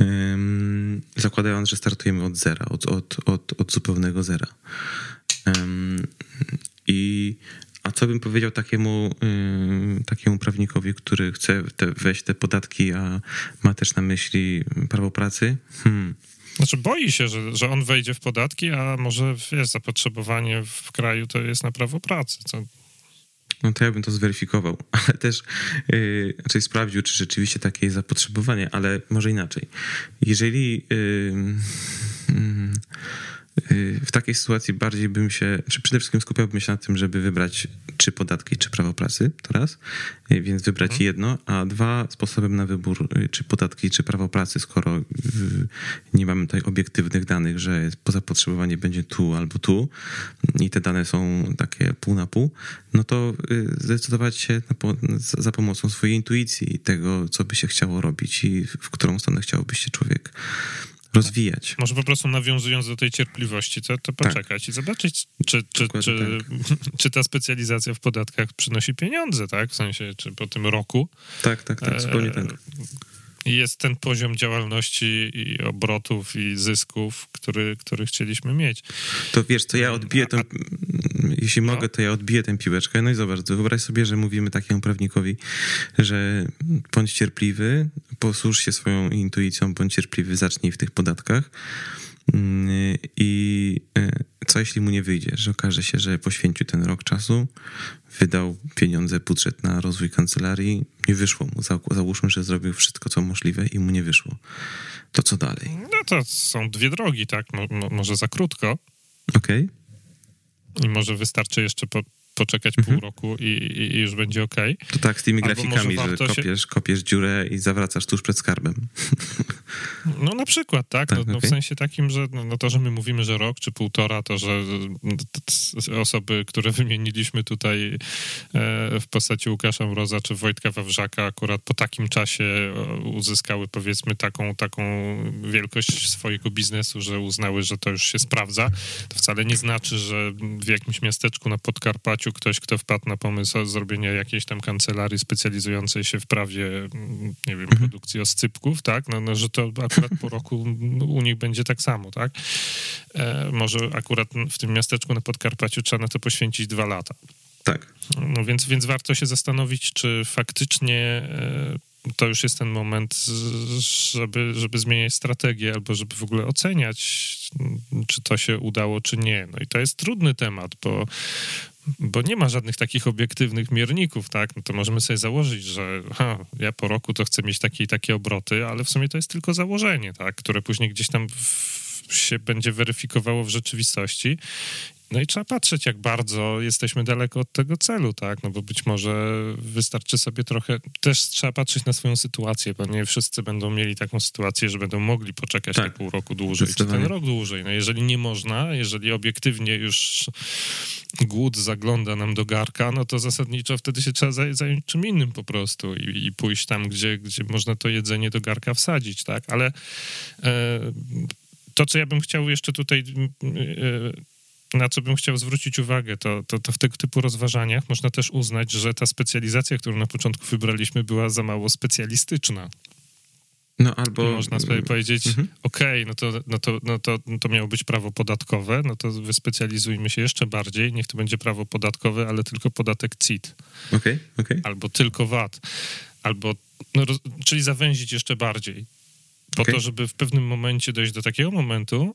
ym, zakładając, że startujemy od zera, od, od, od, od zupełnego zera. Ym, I a co bym powiedział takiemu, takiemu prawnikowi, który chce te, wejść te podatki, a ma też na myśli prawo pracy? Hmm. Znaczy boi się, że, że on wejdzie w podatki, a może wiesz, zapotrzebowanie w kraju to jest na prawo pracy. Co, No to ja bym to zweryfikował, *laughs* ale też yy, raczej sprawdził, czy rzeczywiście takie jest zapotrzebowanie, ale może inaczej. Jeżeli yy, yy, w takiej sytuacji bardziej bym się, czy przede wszystkim skupiałbym się na tym, żeby wybrać czy podatki, czy prawo pracy, to raz, yy, więc wybrać jedno, a dwa, sposobem na wybór, yy, czy podatki, czy prawo pracy, skoro nie mamy tutaj obiektywnych danych, że zapotrzebowanie będzie tu albo tu i te dane są takie pół na pół, no to y, zdecydować się po, za pomocą swojej intuicji tego, co by się chciało robić i w którą stronę chciałby się człowiek rozwijać. może po prostu nawiązując do tej cierpliwości, to, to poczekać i zobaczyć, czy, czy, Tak. Dokładnie czy, *laughs* czy ta specjalizacja w podatkach przynosi pieniądze, tak? W sensie, czy po tym roku Tak, tak, tak, zupełnie tak. e, jest ten poziom działalności i obrotów i zysków, który, który chcieliśmy mieć. To wiesz, to ja odbiję tę, jeśli No. mogę, to ja odbiję tę piłeczkę. No i zobacz, wyobraź sobie, że mówimy takiemu prawnikowi, że bądź cierpliwy, posłuż się swoją intuicją, bądź cierpliwy, zacznij w tych podatkach. Mm, I e, co jeśli mu nie wyjdzie, że okaże się, że poświęcił ten rok czasu, wydał pieniądze, budżet na rozwój kancelarii, nie wyszło mu. Za- Załóżmy, że zrobił wszystko, co możliwe i mu nie wyszło. To co dalej? No to są dwie drogi, tak? Mo, mo, może za krótko Okej? i może wystarczy jeszcze po, poczekać Mhm. pół roku i, i, już będzie ok. To tak z tymi grafikami, że warto się- kopiesz, kopiesz dziurę i zawracasz tuż przed skarbem. *laughs* No na przykład, tak? Tak, no, no, okej. W sensie takim, że no, no to, że my mówimy, że rok czy półtora, to, że no, osoby, które *laughs* wymieniliśmy tutaj e, w postaci Łukasza Mroza czy Wojtka Wawrzaka akurat po takim czasie e, uzyskały powiedzmy taką, taką wielkość swojego biznesu, że uznały, że to już się sprawdza, to wcale nie znaczy, że w jakimś miasteczku na Podkarpaciu ktoś, kto wpadł na pomysł zrobienia jakiejś tam kancelarii specjalizującej się w prawie, mm, nie wiem, produkcji oscypków, tak, no, no że to akurat po roku u nich będzie tak samo, tak. E, może akurat w tym miasteczku na Podkarpaciu trzeba na to poświęcić dwa lata. Tak. No więc, więc warto się zastanowić, czy faktycznie e, to już jest ten moment, żeby, żeby zmieniać strategię, albo żeby w ogóle oceniać, czy to się udało, czy nie. No i to jest trudny temat, bo, bo nie ma żadnych takich obiektywnych mierników, tak? No to możemy sobie założyć, że ha, ja po roku to chcę mieć takie i takie obroty, ale w sumie to jest tylko założenie, tak? Które później gdzieś tam w, się będzie weryfikowało w rzeczywistości. No i trzeba patrzeć, jak bardzo jesteśmy daleko od tego celu, tak? No bo być może wystarczy sobie trochę. Też trzeba patrzeć na swoją sytuację, bo nie wszyscy będą mieli taką sytuację, że będą mogli poczekać Tak. pół roku dłużej, czy ten rok dłużej. No jeżeli nie można, jeżeli obiektywnie już głód zagląda nam do garka, no to zasadniczo wtedy się trzeba zaj- zająć czym innym po prostu i, i pójść tam, gdzie, gdzie można to jedzenie do garka wsadzić, tak? Ale e, to, co ja bym chciał jeszcze tutaj, e, na co bym chciał zwrócić uwagę, to, to, to w tego typu rozważaniach można też uznać, że ta specjalizacja, którą na początku wybraliśmy, była za mało specjalistyczna. No albo... Można sobie powiedzieć, Mhm. okej, no, to, no, to, no to, no to miało być prawo podatkowe, no to wyspecjalizujmy się jeszcze bardziej, niech to będzie prawo podatkowe, ale tylko podatek CIT, Okej, okej. albo tylko VAT, albo, no, czyli zawęzić jeszcze bardziej, po Okej. to, żeby w pewnym momencie dojść do takiego momentu,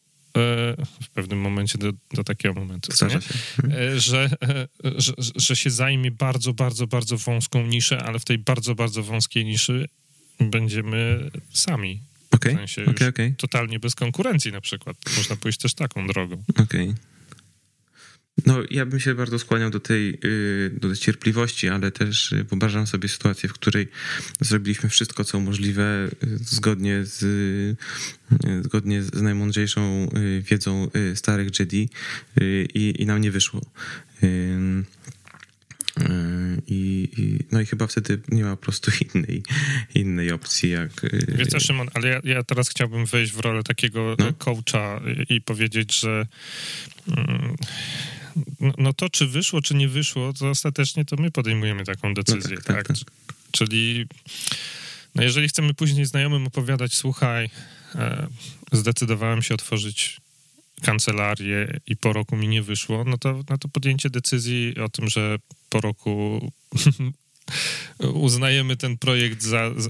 w pewnym momencie do, do takiego momentu, nie? Się. Mhm. E, że, e, że, że się zajmie bardzo, bardzo, bardzo wąską niszę, ale w tej bardzo, bardzo wąskiej niszy będziemy sami. Okej, W sensie już okej, totalnie bez konkurencji na przykład. Można pójść też taką drogą. okej. No, ja bym się bardzo skłaniał do tej, y, do tej cierpliwości, ale też y, wyobrażam sobie sytuację, w której zrobiliśmy wszystko, co możliwe, y, zgodnie z, zgodnie z najmądrzejszą wiedzą starych Jedi i, i nam nie wyszło. I, i, no i chyba wtedy nie ma po prostu *laughs* innej, innej opcji jak... Wiesz co, Szymon, ale ja, ja teraz chciałbym wejść w rolę takiego no? coacha i powiedzieć, że mm, no, no, to, czy wyszło, czy nie wyszło, to ostatecznie to my podejmujemy taką decyzję, no tak, tak, tak? tak, Czyli no jeżeli chcemy później znajomym opowiadać, słuchaj, e, zdecydowałem się otworzyć kancelarię i po roku mi nie wyszło, no to, no to podjęcie decyzji o tym, że po roku *laughs* uznajemy ten projekt za, za,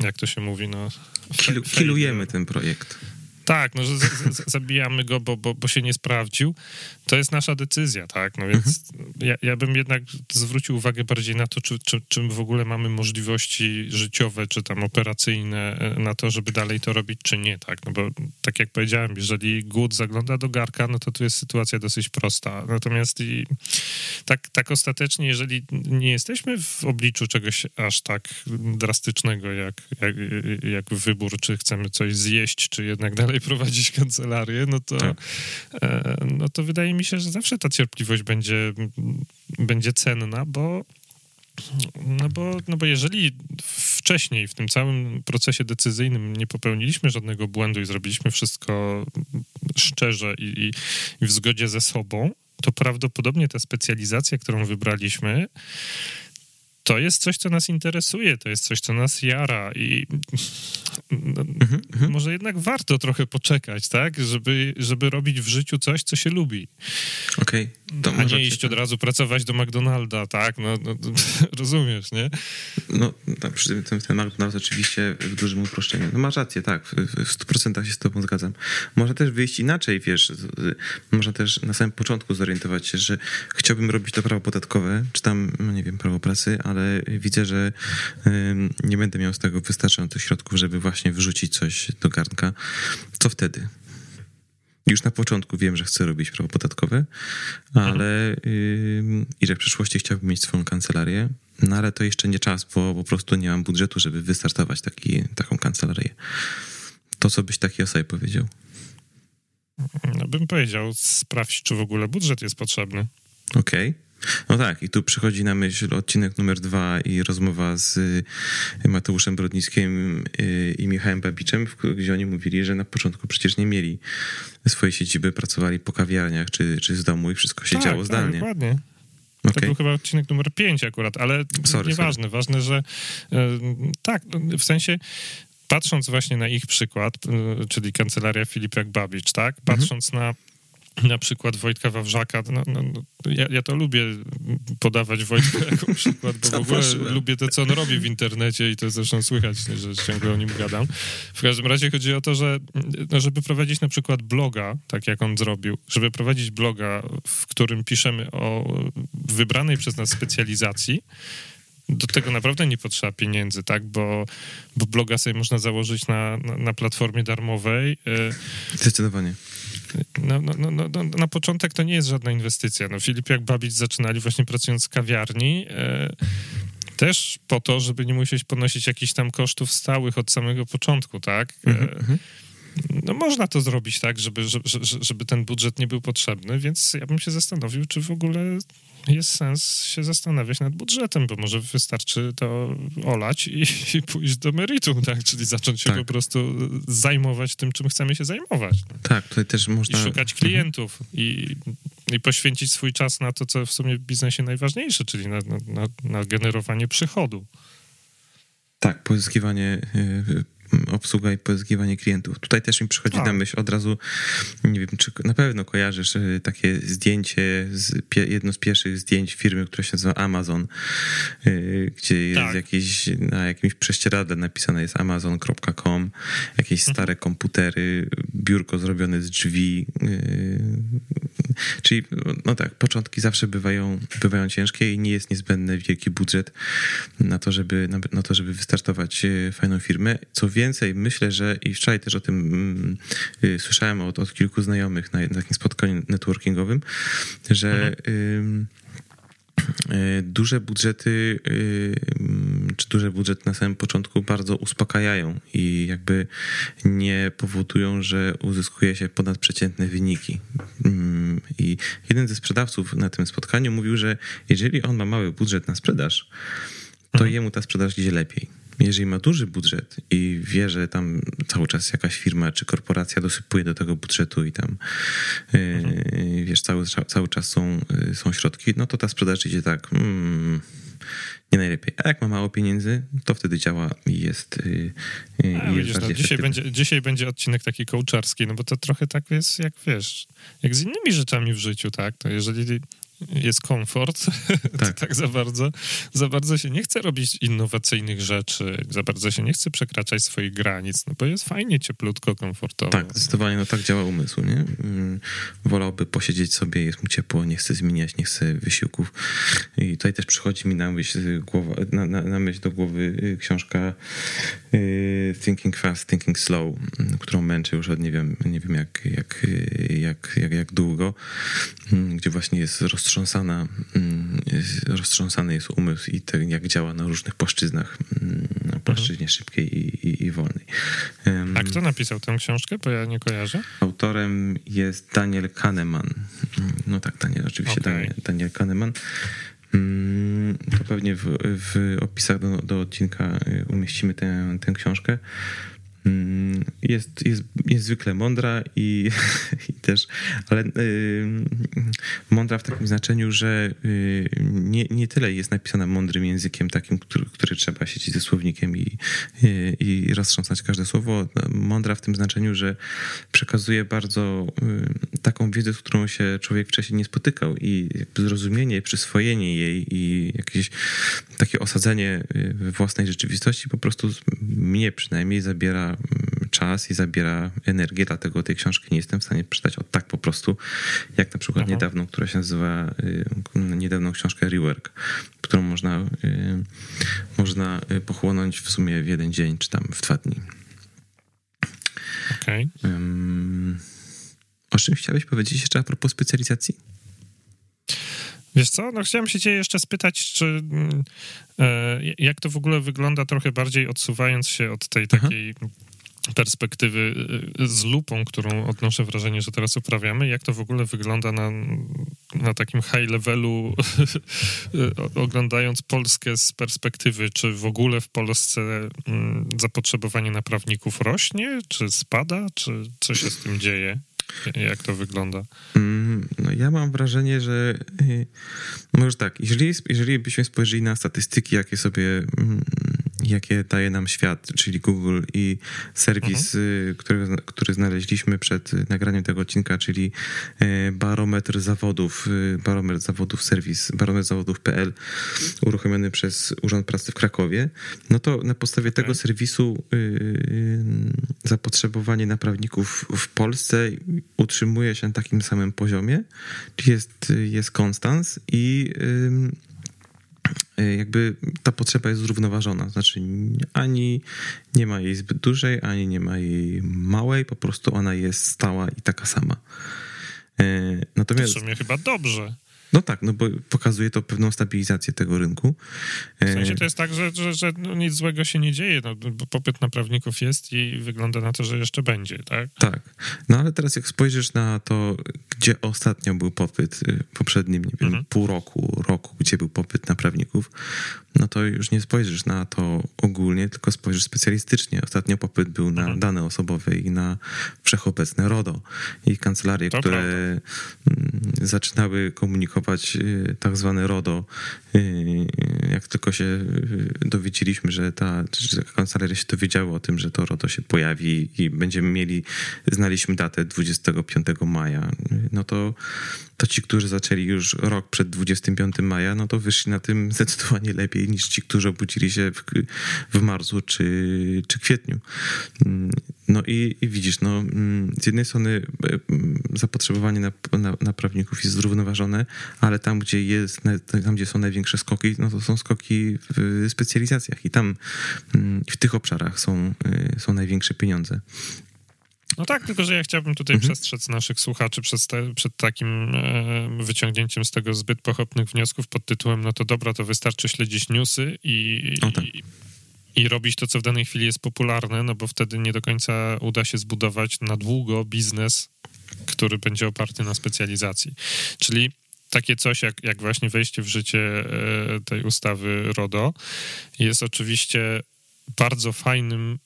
jak to się mówi, no... Kilu, kilujemy ten projekt. Tak, no, że z, z, zabijamy go, bo, bo, bo się nie sprawdził. To jest nasza decyzja, tak? No więc mhm. ja, ja bym jednak zwrócił uwagę bardziej na to, czy, czy, czy w ogóle mamy możliwości życiowe, czy tam operacyjne e, na to, żeby dalej to robić, czy nie, tak? No bo tak jak powiedziałem, jeżeli głód zagląda do garka, no to tu jest sytuacja dosyć prosta. Natomiast i tak, tak ostatecznie, jeżeli nie jesteśmy w obliczu czegoś aż tak drastycznego, jak, jak, jak wybór, czy chcemy coś zjeść, czy jednak dalej dalej prowadzić kancelarię, no to, tak. E, no to wydaje mi się, że zawsze ta cierpliwość będzie, będzie cenna, bo no bo, no bo jeżeli wcześniej w tym całym procesie decyzyjnym nie popełniliśmy żadnego błędu i zrobiliśmy wszystko szczerze i, i, i w zgodzie ze sobą, to prawdopodobnie ta specjalizacja, którą wybraliśmy, to jest coś, co nas interesuje, to jest coś, co nas jara i no, może jednak warto trochę poczekać, tak, żeby, żeby robić w życiu coś, co się lubi. Okej. Okay. A nie iść od razu pracować do McDonalda, tak, no, no *laughs* rozumiesz, nie? No, tak, przy tym ten McDonald's oczywiście w dużym uproszczeniu. No masz rację, tak, w, w 100% się z tobą zgadzam. Można też wyjść inaczej, wiesz, można też na samym początku zorientować się, że chciałbym robić to prawo podatkowe, czy tam, no nie wiem, prawo pracy, a ale widzę, że nie będę miał z tego wystarczających środków, żeby właśnie wrzucić coś do garnka. Co wtedy? Już na początku wiem, że chcę robić prawo podatkowe, ale i że w przyszłości chciałbym mieć swoją kancelarię, no ale to jeszcze nie czas, bo po prostu nie mam budżetu, żeby wystartować taki, taką kancelarię. To, co byś takiej osobie powiedział? No bym powiedział, sprawdź, czy w ogóle budżet jest potrzebny. Okej. Okay. No tak, i tu przychodzi na myśl odcinek numer dwa i rozmowa z y, Mateuszem Brodnickim y, i Michałem Babiczem, gdzie oni mówili, że na początku przecież nie mieli swojej siedziby, pracowali po kawiarniach czy, czy z domu i wszystko się tak, działo tak, zdalnie. dokładnie. Okay. To był chyba odcinek numer 5 akurat, ale sorry, nieważne. Sorry. Ważne, że y, tak, w sensie patrząc właśnie na ich przykład, czyli kancelaria Filipek Babicz, tak? Mhm. Patrząc mhm. na na przykład Wojtka Wawrzaka. No, no, no, ja, ja, to lubię podawać Wojtka *laughs* jako przykład, bo w ogóle lubię to, co on robi w internecie i to zresztą słychać, że ciągle o nim gadam. W każdym razie chodzi o to, że no, żeby prowadzić na przykład bloga, tak jak on zrobił, żeby prowadzić bloga, w którym piszemy o wybranej przez nas specjalizacji, do tego naprawdę nie potrzeba pieniędzy, tak? Bo, bo bloga sobie można założyć na, na, na platformie darmowej. Zdecydowanie. No, no, no, no, na początek to nie jest żadna inwestycja. No, Filip jak Babić zaczynali właśnie pracując w kawiarni, e, też po to, żeby nie musieć ponosić jakichś tam kosztów stałych od samego początku, tak? E, mhm, mhm. no można to zrobić tak, żeby, żeby, żeby ten budżet nie był potrzebny, więc ja bym się zastanowił, czy w ogóle jest sens się zastanawiać nad budżetem, bo może wystarczy to olać i, i pójść do meritum, tak? Czyli zacząć się tak. po prostu zajmować tym, czym chcemy się zajmować. Tak, tutaj też można... I szukać klientów mhm. i, i poświęcić swój czas na to, co w sumie w biznesie najważniejsze, czyli na, na, na generowanie przychodu. Tak, pozyskiwanie y, obsługa i pozyskiwanie klientów. Tutaj też mi przychodzi A. na myśl od razu, nie wiem, czy na pewno kojarzysz y, takie zdjęcie, z, jedno z pierwszych zdjęć firmy, która się nazywa Amazon, y, gdzie jest tak. jakieś, na jakimś prześcieradle napisane jest amazon.com, jakieś mhm. stare komputery, biurko zrobione z drzwi, y, *laughs* czyli no tak, początki zawsze bywają, bywają ciężkie i nie jest niezbędny wielki budżet na to, żeby, na, na to, żeby wystartować fajną firmę. Co więcej, myślę, że i wczoraj też o tym mm, y, słyszałem od, od kilku znajomych na, na takim spotkaniu networkingowym, że mhm. y, duże budżety, czy duże budżety na samym początku bardzo uspokajają i jakby nie powodują, że uzyskuje się ponadprzeciętne wyniki. Mm, I jeden ze sprzedawców na tym spotkaniu mówił, że jeżeli on ma mały budżet na sprzedaż, to mhm. jemu ta sprzedaż idzie lepiej jeżeli ma duży budżet i wie, że tam cały czas jakaś firma czy korporacja dosypuje do tego budżetu i tam mhm. wiesz, cały, cały czas są, y, są środki, no to ta sprzedaż idzie tak hmm, nie najlepiej. A jak ma mało pieniędzy, to wtedy działa i jest, y, A, jest widzisz, no, dzisiaj, będzie, dzisiaj będzie odcinek taki kołczarski, no bo to trochę tak jest, jak wiesz, jak z innymi rzeczami w życiu, tak? To jeżeli jest komfort, *laughs* tak. tak za bardzo, za bardzo się nie chce robić innowacyjnych rzeczy, za bardzo się nie chce przekraczać swoich granic, no bo jest fajnie, cieplutko, komfortowo. Tak, zdecydowanie, no tak działa umysł, nie? Mm, wolałby posiedzieć sobie, jest mu ciepło, nie chce zmieniać, nie chce wysiłków. I tutaj też przychodzi mi na myśl, głowa, na, na, na myśl do głowy y, książka y, Thinking Fast, Thinking Slow, mm, którą męczę już od nie wiem, nie wiem jak, jak, jak, jak, jak długo, mm, gdzie właśnie jest rozstrzygnięcie roztrząsana, mm, roztrząsany jest umysł i to, jak działa na różnych płaszczyznach, mm, na płaszczyźnie mhm. szybkiej i, i, i, wolnej. A kto napisał tę książkę, bo ja nie kojarzę? Autorem jest Daniel Kahneman. No tak, Daniel, oczywiście okay. Daniel, Daniel Kahneman. Mm, to pewnie w, w opisach do, do odcinka y, umieścimy tę, tę książkę. Jest, jest, jest zwykle mądra i, *laughs* i też, ale y, mądra w takim znaczeniu, że y, nie, nie tyle jest napisana mądrym językiem, takim, który, który trzeba siedzieć ze słownikiem i, y, i roztrząsać każde słowo. Mądra w tym znaczeniu, że przekazuje bardzo y, taką wiedzę, z którą się człowiek wcześniej nie spotykał i zrozumienie, przyswojenie jej i jakieś takie osadzenie y, we własnej rzeczywistości po prostu mnie przynajmniej zabiera Mm, czas i zabiera energię, dlatego tej książki nie jestem w stanie przeczytać od tak po prostu, jak na przykład Aha. niedawną, która się nazywa, y, niedawną książkę Rework, którą można, y, można y, pochłonąć w sumie w jeden dzień, czy tam w dwa dni. Okej. Okay. o czym chciałeś powiedzieć jeszcze a propos specjalizacji? Wiesz co, no chciałem się cię jeszcze spytać, czy mm, e, jak to w ogóle wygląda trochę bardziej odsuwając się od tej takiej Aha. Perspektywy e, z lupą, którą odnoszę wrażenie, że teraz uprawiamy, jak to w ogóle wygląda na, na takim high levelu, *laughs* oglądając Polskę z perspektywy, czy w ogóle w Polsce mm, zapotrzebowanie na prawników rośnie, czy spada, czy co się z tym dzieje? Jak to wygląda? Mm, no ja mam wrażenie, że y, może tak, jeżeli, jeżeli byśmy spojrzeli na statystyki, jakie sobie mm, jakie daje nam świat, czyli Google i serwis, mhm. który, który znaleźliśmy przed nagraniem tego odcinka, czyli e, barometr zawodów, y, barometr zawodów serwis, barometr zawodów.pl uruchomiony przez Urząd Pracy w Krakowie, no to na podstawie okay. tego serwisu y, zapotrzebowanie na prawników w Polsce utrzymuje się na takim samym poziomie, jest, jest konstans i Y, jakby ta potrzeba jest zrównoważona. Znaczy, ani nie ma jej zbyt dużej, ani nie ma jej małej, po prostu ona jest stała i taka sama. Y, natomiast. To w sumie chyba dobrze. No tak, no bo pokazuje to pewną stabilizację tego rynku. W sensie to jest tak, że, że, że no nic złego się nie dzieje, no, bo popyt na prawników jest i wygląda na to, że jeszcze będzie, tak? Tak. No ale teraz jak spojrzysz na to, gdzie ostatnio był popyt, y, poprzednim, nie wiem, mhm. pół roku, roku, gdzie był popyt na prawników, no to już nie spojrzysz na to ogólnie, tylko spojrzysz specjalistycznie. Ostatnio popyt był na mhm. dane osobowe i na wszechobecne RODO i kancelarie, to które prawda. Mm, zaczynały komunikować y, tak zwane RODO. Jak tylko się y, dowiedzieliśmy, że ta że kancelaria się dowiedziały o tym, że to RODO się pojawi i będziemy mieli, znaliśmy datę 25 maja, no to to ci, którzy zaczęli już rok przed 25 maja, no to wyszli na tym zdecydowanie lepiej niż ci, którzy obudzili się w, w marcu czy, czy kwietniu. No i, i, widzisz, no, z jednej strony e, zapotrzebowanie na, na, na, prawników jest zrównoważone, ale tam gdzie, jest, tam, gdzie są największe skoki, no to są skoki w specjalizacjach i tam w tych obszarach są, e, są największe pieniądze. No tak, tylko że ja chciałbym tutaj mhm. przestrzec naszych słuchaczy przed, przed takim e, wyciągnięciem z tego zbyt pochopnych wniosków pod tytułem no to dobra, to wystarczy śledzić newsy i, tak. i, i robić to, co w danej chwili jest popularne, no bo wtedy nie do końca uda się zbudować na długo biznes, który będzie oparty na specjalizacji. Czyli takie coś jak, jak właśnie wejście w życie e, tej ustawy RODO jest oczywiście bardzo fajnym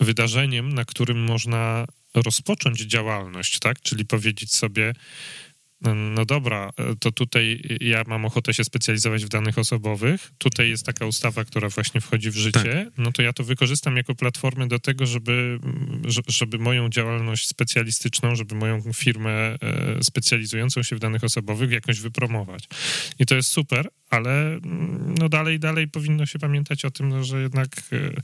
wydarzeniem, na którym można rozpocząć działalność, tak? Czyli powiedzieć sobie, no dobra, to tutaj ja mam ochotę się specjalizować w danych osobowych. Tutaj jest taka ustawa, która właśnie wchodzi w życie. Tak. No to ja to wykorzystam jako platformę do tego, żeby, żeby moją działalność specjalistyczną, żeby moją firmę e, specjalizującą się w danych osobowych jakoś wypromować. I to jest super, ale mm, no dalej, dalej powinno się pamiętać o tym, no, że jednak e,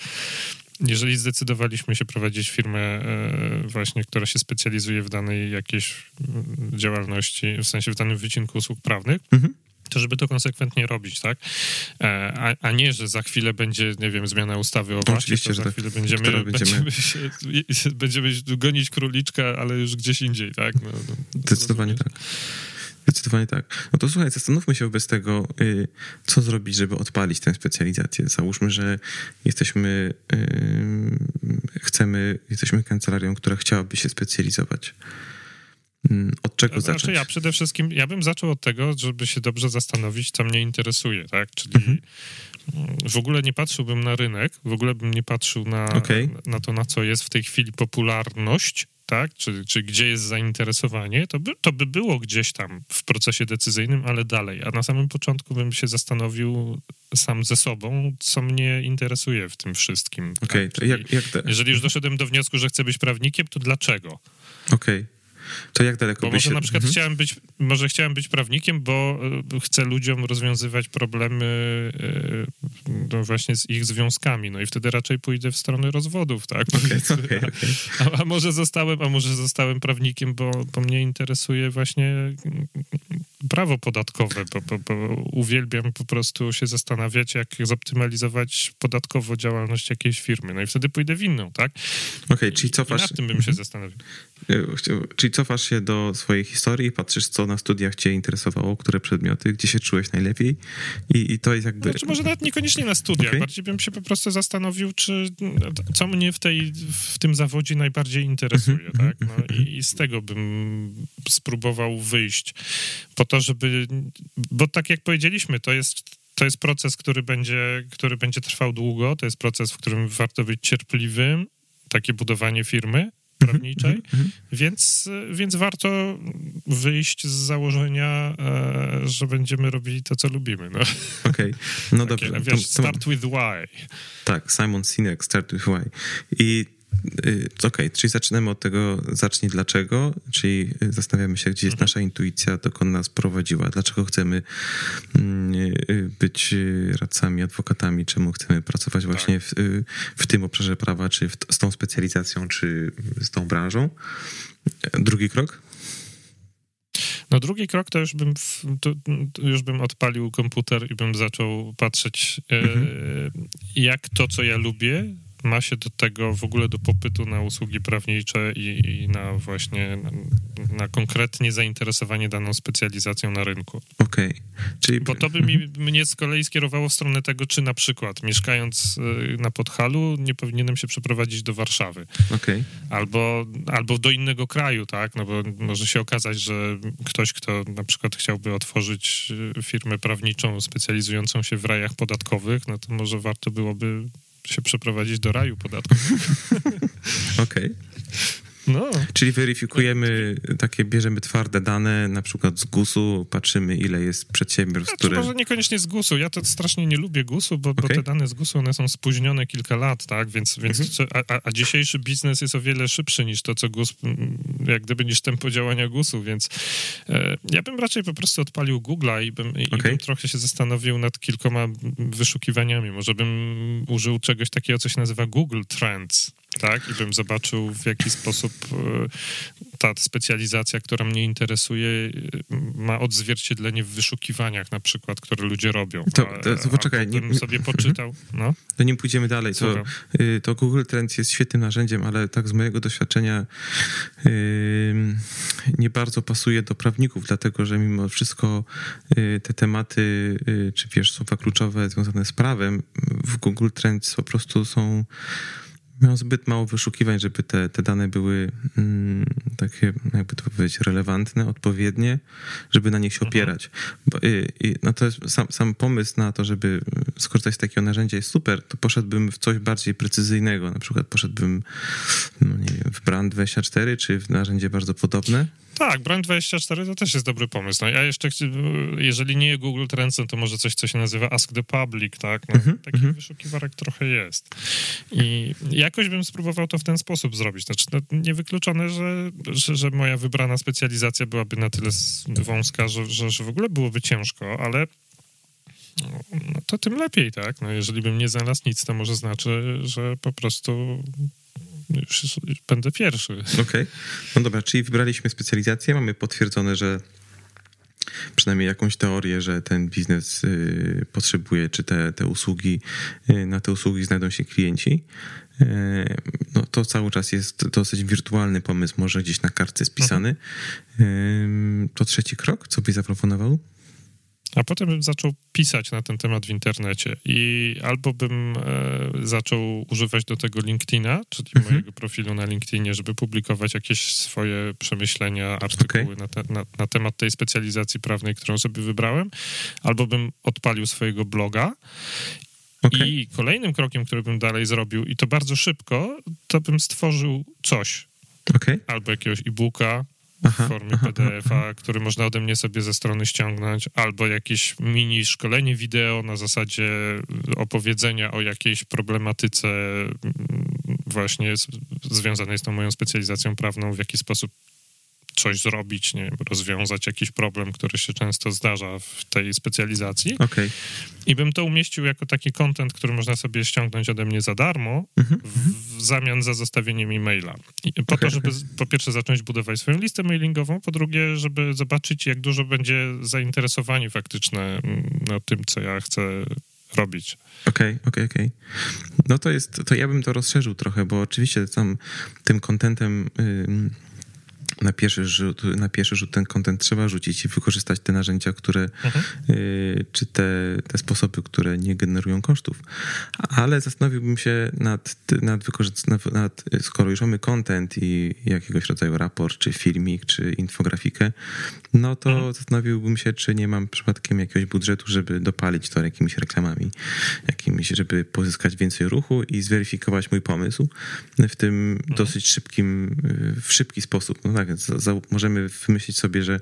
jeżeli zdecydowaliśmy się prowadzić firmę e, właśnie, która się specjalizuje w danej jakiejś mm, działalności, w sensie w danym wycinku usług prawnych, mhm to żeby to konsekwentnie robić, tak? E, a, a, nie, że za chwilę będzie, nie wiem, zmiana ustawy o właśnie, to za tak. chwilę będziemy, będziemy, będziemy, się, będziemy gonić króliczka, ale już gdzieś indziej, tak? No, no Zdecydowanie tak. Zdecydowanie tak. No to słuchaj, zastanówmy się wobec tego, y, co zrobić, żeby odpalić tę specjalizację. Załóżmy, że jesteśmy, y, chcemy, jesteśmy kancelarią, która chciałaby się specjalizować. Mm, od czego znaczy, zacząć? Ja przede wszystkim, ja bym zaczął od tego, żeby się dobrze zastanowić, co mnie interesuje, tak? Czyli mhm. W ogóle nie patrzyłbym na rynek, w ogóle bym nie patrzył na, okay. na to, na co jest w tej chwili popularność, tak? Czy, czy gdzie jest zainteresowanie, to by, to by było gdzieś tam w procesie decyzyjnym, ale dalej. A na samym początku bym się zastanowił sam ze sobą, co mnie interesuje w tym wszystkim. Okay, tak? jak, jak te... Jeżeli już doszedłem do wniosku, że chcę być prawnikiem, to dlaczego? Okej. Okay. To jak daleko bo może się... na przykład mhm. chciałem być, może chciałem być prawnikiem, bo e, chcę ludziom rozwiązywać problemy e, no właśnie z ich związkami, no i wtedy raczej pójdę w stronę rozwodów, tak? Okay, okay, okay. A, a, może zostałem, a może zostałem prawnikiem, bo, bo mnie interesuje właśnie prawo podatkowe, bo, bo, bo uwielbiam po prostu się zastanawiać, jak zoptymalizować podatkowo działalność jakiejś firmy, no i wtedy pójdę w inną, tak? Okej, okay, czyli cofasz... I nad tym bym się mhm. zastanowił. E, czyli cofasz się do swojej historii, patrzysz, co na studiach cię interesowało, które przedmioty, gdzie się czułeś najlepiej i, i to jest jakby... Znaczy może nawet niekoniecznie na studiach, okay. bardziej bym się po prostu zastanowił, czy co mnie w, tej, w tym zawodzie najbardziej interesuje, -hmm, tak? No, mm -hmm. i, I z tego bym spróbował wyjść po to, żeby... Bo tak jak powiedzieliśmy, to jest to jest proces, który będzie, który będzie trwał długo, to jest proces, w którym warto być cierpliwym, takie budowanie firmy, prawniczej, mhm, mhm, mhm. więc, więc warto wyjść z założenia, e, że będziemy robili to, co lubimy. No. Okej, okay. no Takie, dobrze. Wiesz, start with why. Tak, Simon Sinek, start with why. I okej, okay, czyli zaczynamy od tego, zacznij dlaczego, czyli zastanawiamy się, gdzie jest mhm. nasza intuicja, dokąd nas prowadziła, dlaczego chcemy mm, y, być radcami, adwokatami, czemu chcemy pracować właśnie tak. w, y, w tym obszarze prawa, czy w, z tą specjalizacją, czy z tą branżą. Drugi krok? No drugi krok to już bym, to, już bym odpalił komputer i bym zaczął patrzeć, e, mhm. jak to, co ja lubię, ma się do tego w ogóle do popytu na usługi prawnicze i, i na właśnie na, na, konkretnie zainteresowanie daną specjalizacją na rynku. Okej. Okay. Czyli... Bo to by mi, mnie z kolei skierowało w stronę tego, czy na przykład mieszkając y, na Podhalu nie powinienem się przeprowadzić do Warszawy. Okay. Albo, albo do innego kraju, tak? No bo może się okazać, że ktoś, kto na przykład chciałby otworzyć y, firmę prawniczą specjalizującą się w rajach podatkowych, no to może warto byłoby się przeprowadzić do raju podatkowego. *laughs* Okej. Okay. No. Czyli weryfikujemy takie, bierzemy twarde dane, na przykład z GUS-u, patrzymy ile jest przedsiębiorstw, które... Może niekoniecznie z GUS-u, ja to strasznie nie lubię GUS-u, bo, okay. bo te dane z GUS-u, one są spóźnione kilka lat, tak, więc, więc mhm. a, a, dzisiejszy biznes jest o wiele szybszy niż to, co GUS, jak gdyby niż tempo działania GUS-u, więc e, ja bym raczej po prostu odpalił Google'a i, bym, okay. i bym trochę się zastanowił nad kilkoma wyszukiwaniami, może bym użył czegoś takiego, co się nazywa Google Trends, tak? I bym zobaczył, w jaki sposób e, ta specjalizacja, która mnie interesuje, e, ma odzwierciedlenie w wyszukiwaniach na przykład, które ludzie robią. To, to, to poczekaj. Nie, bym sobie *laughs* poczytał, no. To nim pójdziemy dalej. To, y, to Google Trends jest świetnym narzędziem, ale tak z mojego doświadczenia yy, nie bardzo pasuje do prawników, dlatego że mimo wszystko yy, te tematy, yy, czy wiesz, słowa kluczowe związane z prawem w Google Trends po prostu są Miał zbyt mało wyszukiwań, żeby te, te dane były mm, takie, jakby to powiedzieć, relevantne, odpowiednie, żeby na nich się mhm. opierać. Bo, i, i, no to jest sam, sam pomysł na to, żeby skorzystać z takiego narzędzia jest super, to poszedłbym w coś bardziej precyzyjnego. Na przykład poszedłbym, no nie wiem, w Brand24 czy w narzędzie bardzo podobne. Tak, Brand24 to też jest dobry pomysł. No, ja jeszcze, jeżeli nie Google Trends, no to może coś, co się nazywa Ask the Public, tak? No, mm -hmm, takich mm -hmm. wyszukiwarek trochę jest. I jakoś bym spróbował to w ten sposób zrobić. Znaczy, no, niewykluczone, że, że, że, moja wybrana specjalizacja byłaby na tyle wąska, że, że, że w ogóle byłoby ciężko, ale no, to tym lepiej, tak? No, jeżeli bym nie znalazł nic, to może znaczy, że po prostu już będę pierwszy. Okej. Okay. No dobra, czyli wybraliśmy specjalizację, mamy potwierdzone, że przynajmniej jakąś teorię, że ten biznes y, potrzebuje, czy te, te usługi, y, na te usługi znajdą się klienci. Y, no to cały czas jest dosyć wirtualny pomysł, może gdzieś na kartce spisany. Mhm. To trzeci krok, co byś zaproponował? A potem bym zaczął pisać na ten temat w internecie i albo bym e, zaczął używać do tego LinkedIna, czyli mhm. mojego profilu na LinkedInie, żeby publikować jakieś swoje przemyślenia, artykuły okay. na, te, na, na, temat tej specjalizacji prawnej, którą sobie wybrałem, albo bym odpalił swojego bloga. Okay. I kolejnym krokiem, który bym dalej zrobił, i to bardzo szybko, to bym stworzył coś. Okay. Albo jakiegoś e-booka, w formie PDF-a, który można ode mnie sobie ze strony ściągnąć, albo jakieś mini szkolenie wideo na zasadzie opowiedzenia o jakiejś problematyce mm, właśnie związanej z tą moją specjalizacją prawną, w jaki sposób coś zrobić, nie wiem, rozwiązać jakiś problem, który się często zdarza w tej specjalizacji. Okay. I bym to umieścił jako taki content, który można sobie ściągnąć ode mnie za darmo, mhm, w, zamian za zostawieniem e-maila. I po okay, to, żeby okay. po pierwsze zacząć budować swoją listę mailingową, po drugie, żeby zobaczyć, jak dużo będzie zainteresowanie faktyczne mm, no, tym, co ja chcę robić. Okej, okay, okej, okay, okej. Okay. No to jest, to ja bym to rozszerzył trochę, bo oczywiście tam tym kontentem... Yy na pierwszy rzut, na pierwszy rzut ten kontent trzeba rzucić i wykorzystać te narzędzia, które, mhm. y, czy te, te sposoby, które nie generują kosztów. Ale zastanowiłbym się nad, nad wykorzystaniem, nad, skoro już mamy content i jakiegoś rodzaju raport, czy filmik, czy infografikę, no to mhm. zastanowiłbym się, czy nie mam przypadkiem jakiegoś budżetu, żeby dopalić to jakimiś reklamami, jakimiś, żeby pozyskać więcej ruchu i zweryfikować mój pomysł w tym mhm. dosyć szybkim, w szybki sposób. No tak, za, możemy wymyślić sobie, że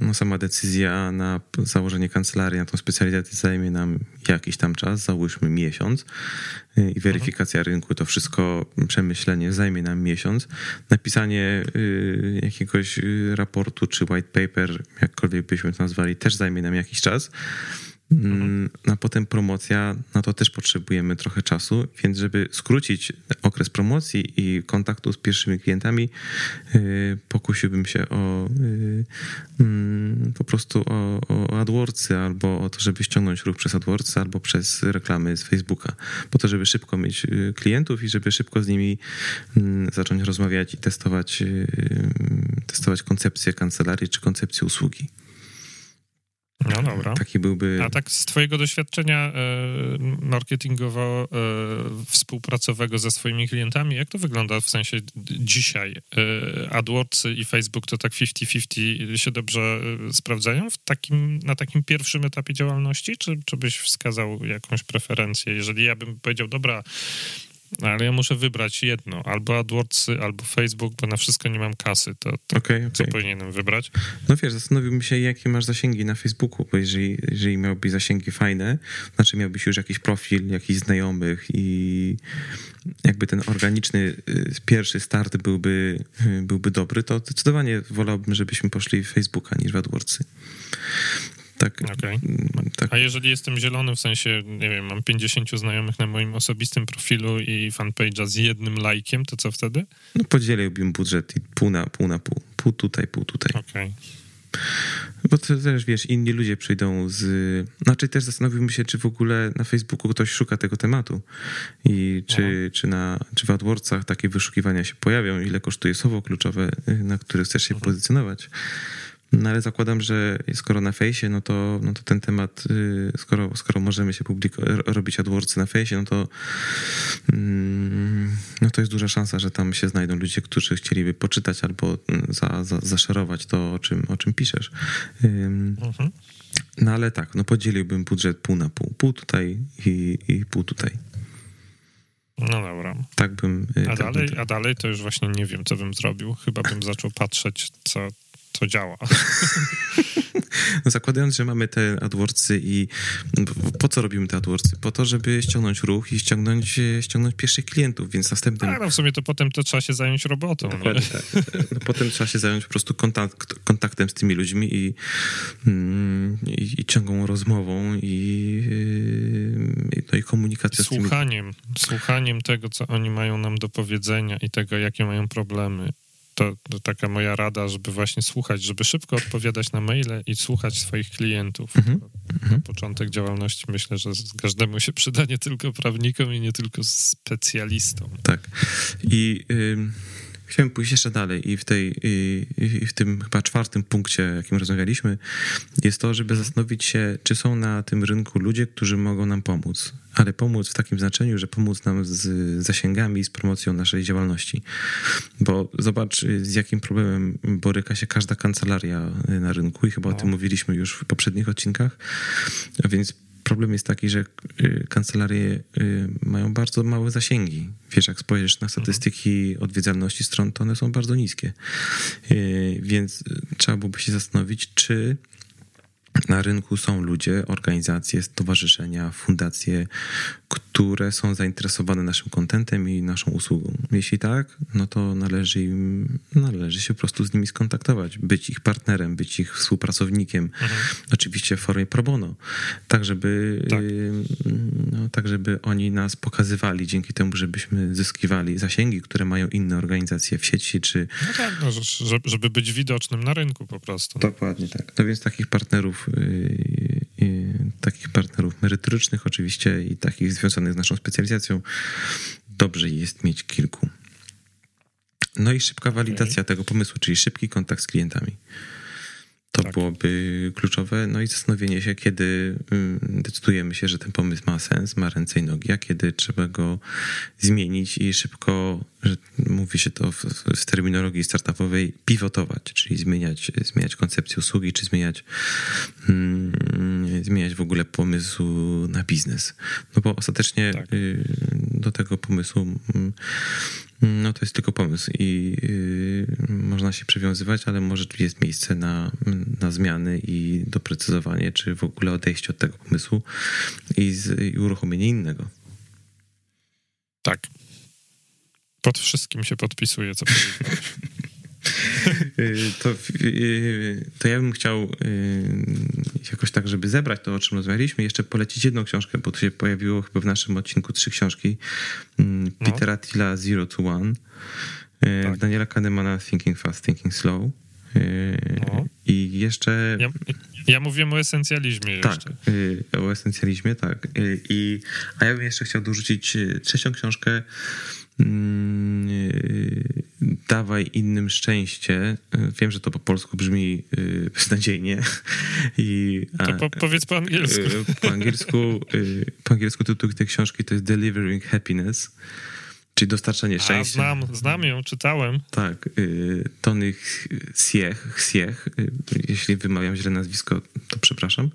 no, sama decyzja na założenie kancelarii, na tą specjalizację zajmie nam jakiś tam czas, załóżmy miesiąc y, i weryfikacja mhm. rynku, to wszystko przemyślenie zajmie nam miesiąc. Napisanie y, jakiegoś y, raportu czy white paper, jakkolwiek byśmy to nazwali, też zajmie nam jakiś czas. Mhm. A potem promocja, na to też potrzebujemy trochę czasu, więc żeby skrócić okres promocji i kontaktu z pierwszymi klientami, y, pokusiłbym się o y, mm, po prostu o, o AdWordsy albo o to, żeby ściągnąć ruch przez AdWordsy albo przez reklamy z Facebooka, po to, żeby szybko mieć y, klientów i żeby szybko z nimi mm, zacząć rozmawiać i testować, testować koncepcję kancelarii czy koncepcję usługi. No dobra. Taki byłby... A tak z twojego doświadczenia e, marketingowo-współpracowego e, ze swoimi klientami, jak to wygląda w sensie dzisiaj? E, AdWordsy i Facebook to tak 50-50 się dobrze sprawdzają w takim, na takim pierwszym etapie działalności? Czy, czy byś wskazał jakąś preferencję? Jeżeli ja bym powiedział, dobra, ale ja muszę wybrać jedno, albo AdWordsy, albo Facebook, bo na wszystko nie mam kasy, to, to okay, okay. co powinienem wybrać? No wiesz, zastanowiłbym się, jakie masz zasięgi na Facebooku, bo jeżeli, jeżeli miałbyś zasięgi fajne, znaczy miałbyś już jakiś profil, jakichś znajomych i jakby ten organiczny y, pierwszy start byłby, y, byłby dobry, to zdecydowanie wolałbym, żebyśmy poszli w Facebooka niż w AdWordsy. Tak, Okej. mm, tak. A jeżeli jestem zielony, w sensie, nie wiem, mam 50 znajomych na moim osobistym profilu i fanpage'a z jednym lajkiem, to co wtedy? No podzieliłbym budżet i pół na pół na pół. Pół tutaj, pół tutaj. Okej. Bo to też, wiesz, inni ludzie przyjdą z... Znaczy też zastanowimy się, czy w ogóle na Facebooku ktoś szuka tego tematu i czy, czy, na, czy w AdWordsach takie wyszukiwania się pojawią, ile kosztuje słowo kluczowe, y, na które chcesz się pozycjonować. No ale zakładam, że skoro na fejsie, no to, no to ten temat, y, skoro, skoro możemy się publiko- ro- robić AdWordsy na fejsie, no to mm, no to jest duża szansa, że tam się znajdą ludzie, którzy chcieliby poczytać albo mm, za, za, zaszerować to, o czym, o czym piszesz. Mhm. No ale tak, no podzieliłbym budżet pół na pół. Pół tutaj i, i pół tutaj. No dobra. Tak bym... y, A tak dalej, bym a dalej to już właśnie nie wiem, co bym zrobił. Chyba bym zaczął patrzeć, co, co działa. *laughs* No, zakładając, że mamy te AdWordsy i po- co robimy te AdWordsy? Po to, żeby ściągnąć ruch i ściągnąć, e, ściągnąć pierwszych klientów, więc następnym... Tak, no w sumie to potem to trzeba się zająć robotą. Nie? Dokładnie tak. No, potem trzeba się zająć po prostu kontakt, kontaktem z tymi ludźmi i, mm, i, i ciągłą rozmową i, yy, no i komunikacją z tymi Słuchaniem, słuchaniem tego, co oni mają nam do powiedzenia i tego, jakie mają problemy. To, to taka moja rada, żeby właśnie słuchać, żeby szybko odpowiadać na maile i słuchać swoich klientów. Mhm, To, to początek działalności myślę, że każdemu się przyda, nie tylko prawnikom i nie tylko specjalistom. Tak. I chciałem pójść jeszcze dalej i w, tej, i, i w tym chyba czwartym punkcie, jakim rozmawialiśmy, jest to, żeby zastanowić się, czy są na tym rynku ludzie, którzy mogą nam pomóc. Ale pomóc w takim znaczeniu, że pomóc nam z zasięgami i z promocją naszej działalności. Bo zobacz, z jakim problemem boryka się każda kancelaria na rynku i chyba o No. tym mówiliśmy już w poprzednich odcinkach. A więc problem jest taki, że y, kancelarie y, mają bardzo małe zasięgi. Wiesz, jak spojrzysz na statystyki odwiedzalności stron, to one są bardzo niskie. Y, Więc trzeba byłoby się zastanowić, czy na rynku są ludzie, organizacje, stowarzyszenia, fundacje, które są zainteresowane naszym kontentem i naszą usługą. Jeśli tak, no to należy im, należy się po prostu z nimi skontaktować, być ich partnerem, być ich współpracownikiem, oczywiście w formie pro bono, tak żeby, Tak. y, no, tak żeby oni nas pokazywali dzięki temu, żebyśmy zyskiwali zasięgi, które mają inne organizacje w sieci czy No tak, no, że- że- żeby być widocznym na rynku po prostu. Dokładnie tak. No więc takich partnerów, yy, yy, takich partnerów merytorycznych oczywiście i takich związanych z naszą specjalizacją dobrze jest mieć kilku. No i szybka walidacja tego pomysłu, czyli szybki kontakt z klientami. To Tak. byłoby kluczowe. No i zastanowienie się, kiedy ym, decydujemy się, że ten pomysł ma sens, ma ręce i nogi, a kiedy trzeba go zmienić i szybko, że mówi się to w, w terminologii startupowej, pivotować, czyli zmieniać, zmieniać koncepcję usługi, czy zmieniać, mm, zmieniać w ogóle pomysł na biznes. No bo ostatecznie Tak. y, do tego pomysłu mm, no to jest tylko pomysł i y, można się przywiązywać, ale może tu jest miejsce na, na zmiany i doprecyzowanie, czy w ogóle odejście od tego pomysłu i, z, i uruchomienie innego. Tak. Pod wszystkim się podpisuje, co powiedziałeś. *laughs* *laughs* Y, To, y, to ja bym chciał y, jakoś tak, żeby zebrać to, o czym rozmawialiśmy, jeszcze polecić jedną książkę, bo to się pojawiło chyba w naszym odcinku trzy książki. Mm, No. Petera Tilla Zero to One, Tak. Daniela Kahnemana Thinking Fast, Thinking Slow No. i jeszcze... Ja, ja mówiłem o esencjalizmie Tak, jeszcze. o esencjalizmie, tak. I, a ja bym jeszcze chciał dorzucić trzecią książkę Dawaj innym szczęście. Y, Wiem, że to po polsku brzmi y, beznadziejnie. I, To po, powiedz po angielsku. y, po angielsku, y, po angielsku tytuł tej książki to jest Delivering Happiness, czyli dostarczanie A, szczęścia. znam, znam ją, czytałem. Tak, y, Tony Siech, Siech, y, jeśli wymawiam źle nazwisko, to przepraszam.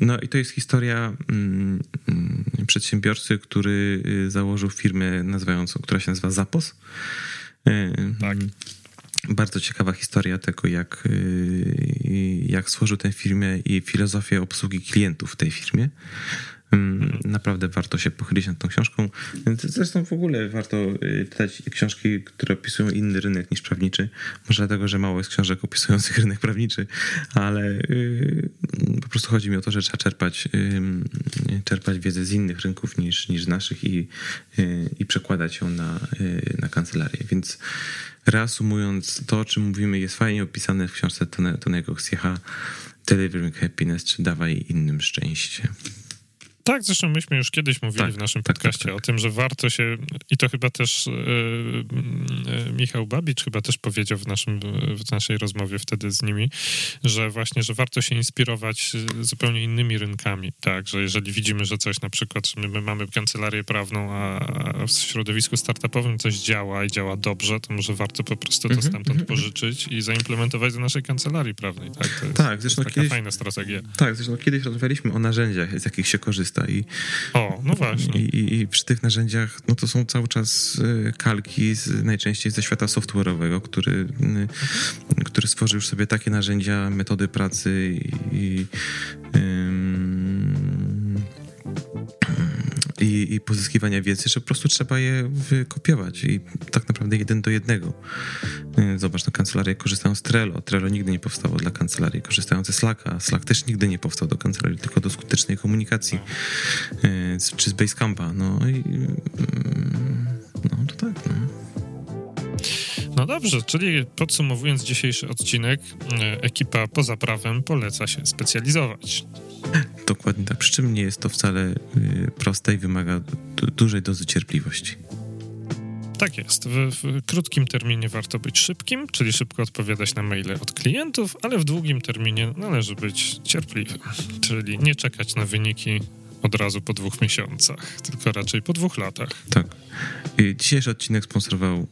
No i to jest historia mm, mm, przedsiębiorcy, który y, założył firmę nazywającą, która się nazywa Zapos. Tak. Bardzo ciekawa historia tego, jak, jak stworzył tę firmę i filozofię obsługi klientów w tej firmie. Naprawdę warto się pochylić nad tą książką. Zresztą w ogóle warto y, czytać książki, które opisują inny rynek niż prawniczy. Może dlatego, że mało jest książek opisujących *laughs* rynek prawniczy, ale y, po prostu chodzi mi o to, że trzeba czerpać, y, czerpać wiedzę z innych rynków niż, niż naszych i, i przekładać ją na, na kancelarię. Więc reasumując, to o czym mówimy jest fajnie opisane w książce Tonego Ksiecha Delivering Happiness, czy dawaj innym szczęście. Tak, zresztą myśmy już kiedyś mówili tak, w naszym tak, podcaście tak, o tym, że warto się, i to chyba też yy, Michał Babicz chyba też powiedział w, naszym, w naszej rozmowie wtedy z nimi, że właśnie, że warto się inspirować zupełnie innymi rynkami, tak, że jeżeli widzimy, że coś na przykład, my, my mamy kancelarię prawną, a w środowisku startupowym coś działa i działa dobrze, to może warto po prostu to mhm, stamtąd mhm. pożyczyć i zaimplementować do naszej kancelarii prawnej, tak, to jest, tak, zresztą to jest taka kiedyś, fajna strategia. Tak, zresztą kiedyś rozmawialiśmy o narzędziach, z jakich się korzysta korzysta. I, o, no właśnie. I, i, I, przy tych narzędziach, no to są cały czas y, kalki z, najczęściej ze świata software'owego, który, y, który stworzył już sobie takie narzędzia, metody pracy i, i, i pozyskiwania wiedzy, że po prostu trzeba je wykopiować i tak naprawdę jeden do jednego. Y, zobacz, no kancelarie korzystają z Trello. Trello nigdy nie powstało dla kancelarii. Korzystają ze Slacka. Slack też nigdy nie powstał do kancelarii, tylko do skutecznej komunikacji. Y, czy z Basecampa. No i mm, no to tak, no. No dobrze, czyli podsumowując dzisiejszy odcinek, y, ekipa poza prawem poleca się specjalizować. Dokładnie tak. Przy czym nie jest to wcale y, proste i wymaga dużej dozy cierpliwości. Tak jest. W, w, krótkim terminie warto być szybkim, czyli szybko odpowiadać na maile od klientów, ale w długim terminie należy być cierpliwym, czyli nie czekać na wyniki od razu po dwóch miesiącach, tylko raczej po dwóch latach. Tak. Dzisiejszy odcinek sponsorował y,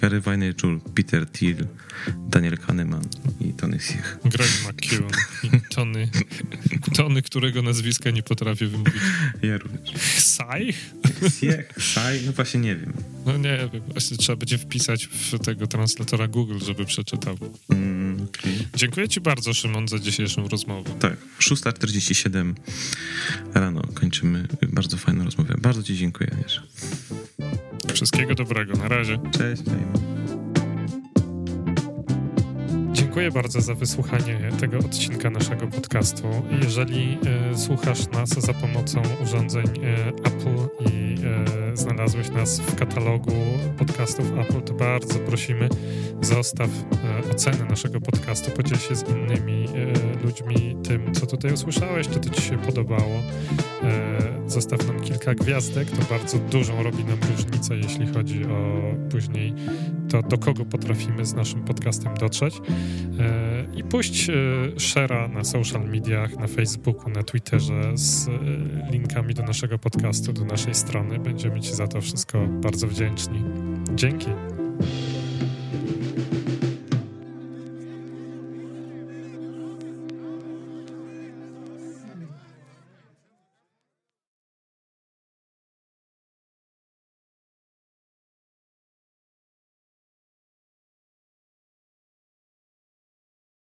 Gary Vaynerchuk, Peter Thiel, Daniel Kahneman i Tony Siech. Greg McKeown i Tony, Tony, którego nazwiska nie potrafię wymówić. Ja również. Saj? Siech, Saj? No właśnie nie wiem. No nie wiem, właśnie trzeba będzie wpisać w tego translatora Google, żeby przeczytał. Mm, okay. Dziękuję ci bardzo, Szymon, za dzisiejszą rozmowę. Tak, 6.47 rano kończymy bardzo fajną rozmowę. Bardzo ci dziękuję. Wszystkiego dobrego. Na razie. Cześć. Cześć. Dziękuję bardzo za wysłuchanie tego odcinka naszego podcastu. Jeżeli e, słuchasz nas za pomocą urządzeń e, Apple i e, znalazłeś nas w katalogu podcastów Apple, to bardzo prosimy, zostaw e, ocenę naszego podcastu, podziel się z innymi e, ludźmi tym, co tutaj usłyszałeś, czy to ci się podobało. Zostaw nam kilka gwiazdek, to bardzo dużą robi nam różnicę, jeśli chodzi o później to, do kogo potrafimy z naszym podcastem dotrzeć. I puść share'a na social mediach, na Facebooku, na Twitterze z linkami do naszego podcastu, do naszej strony. Będziemy Ci za to wszystko bardzo wdzięczni. Dzięki.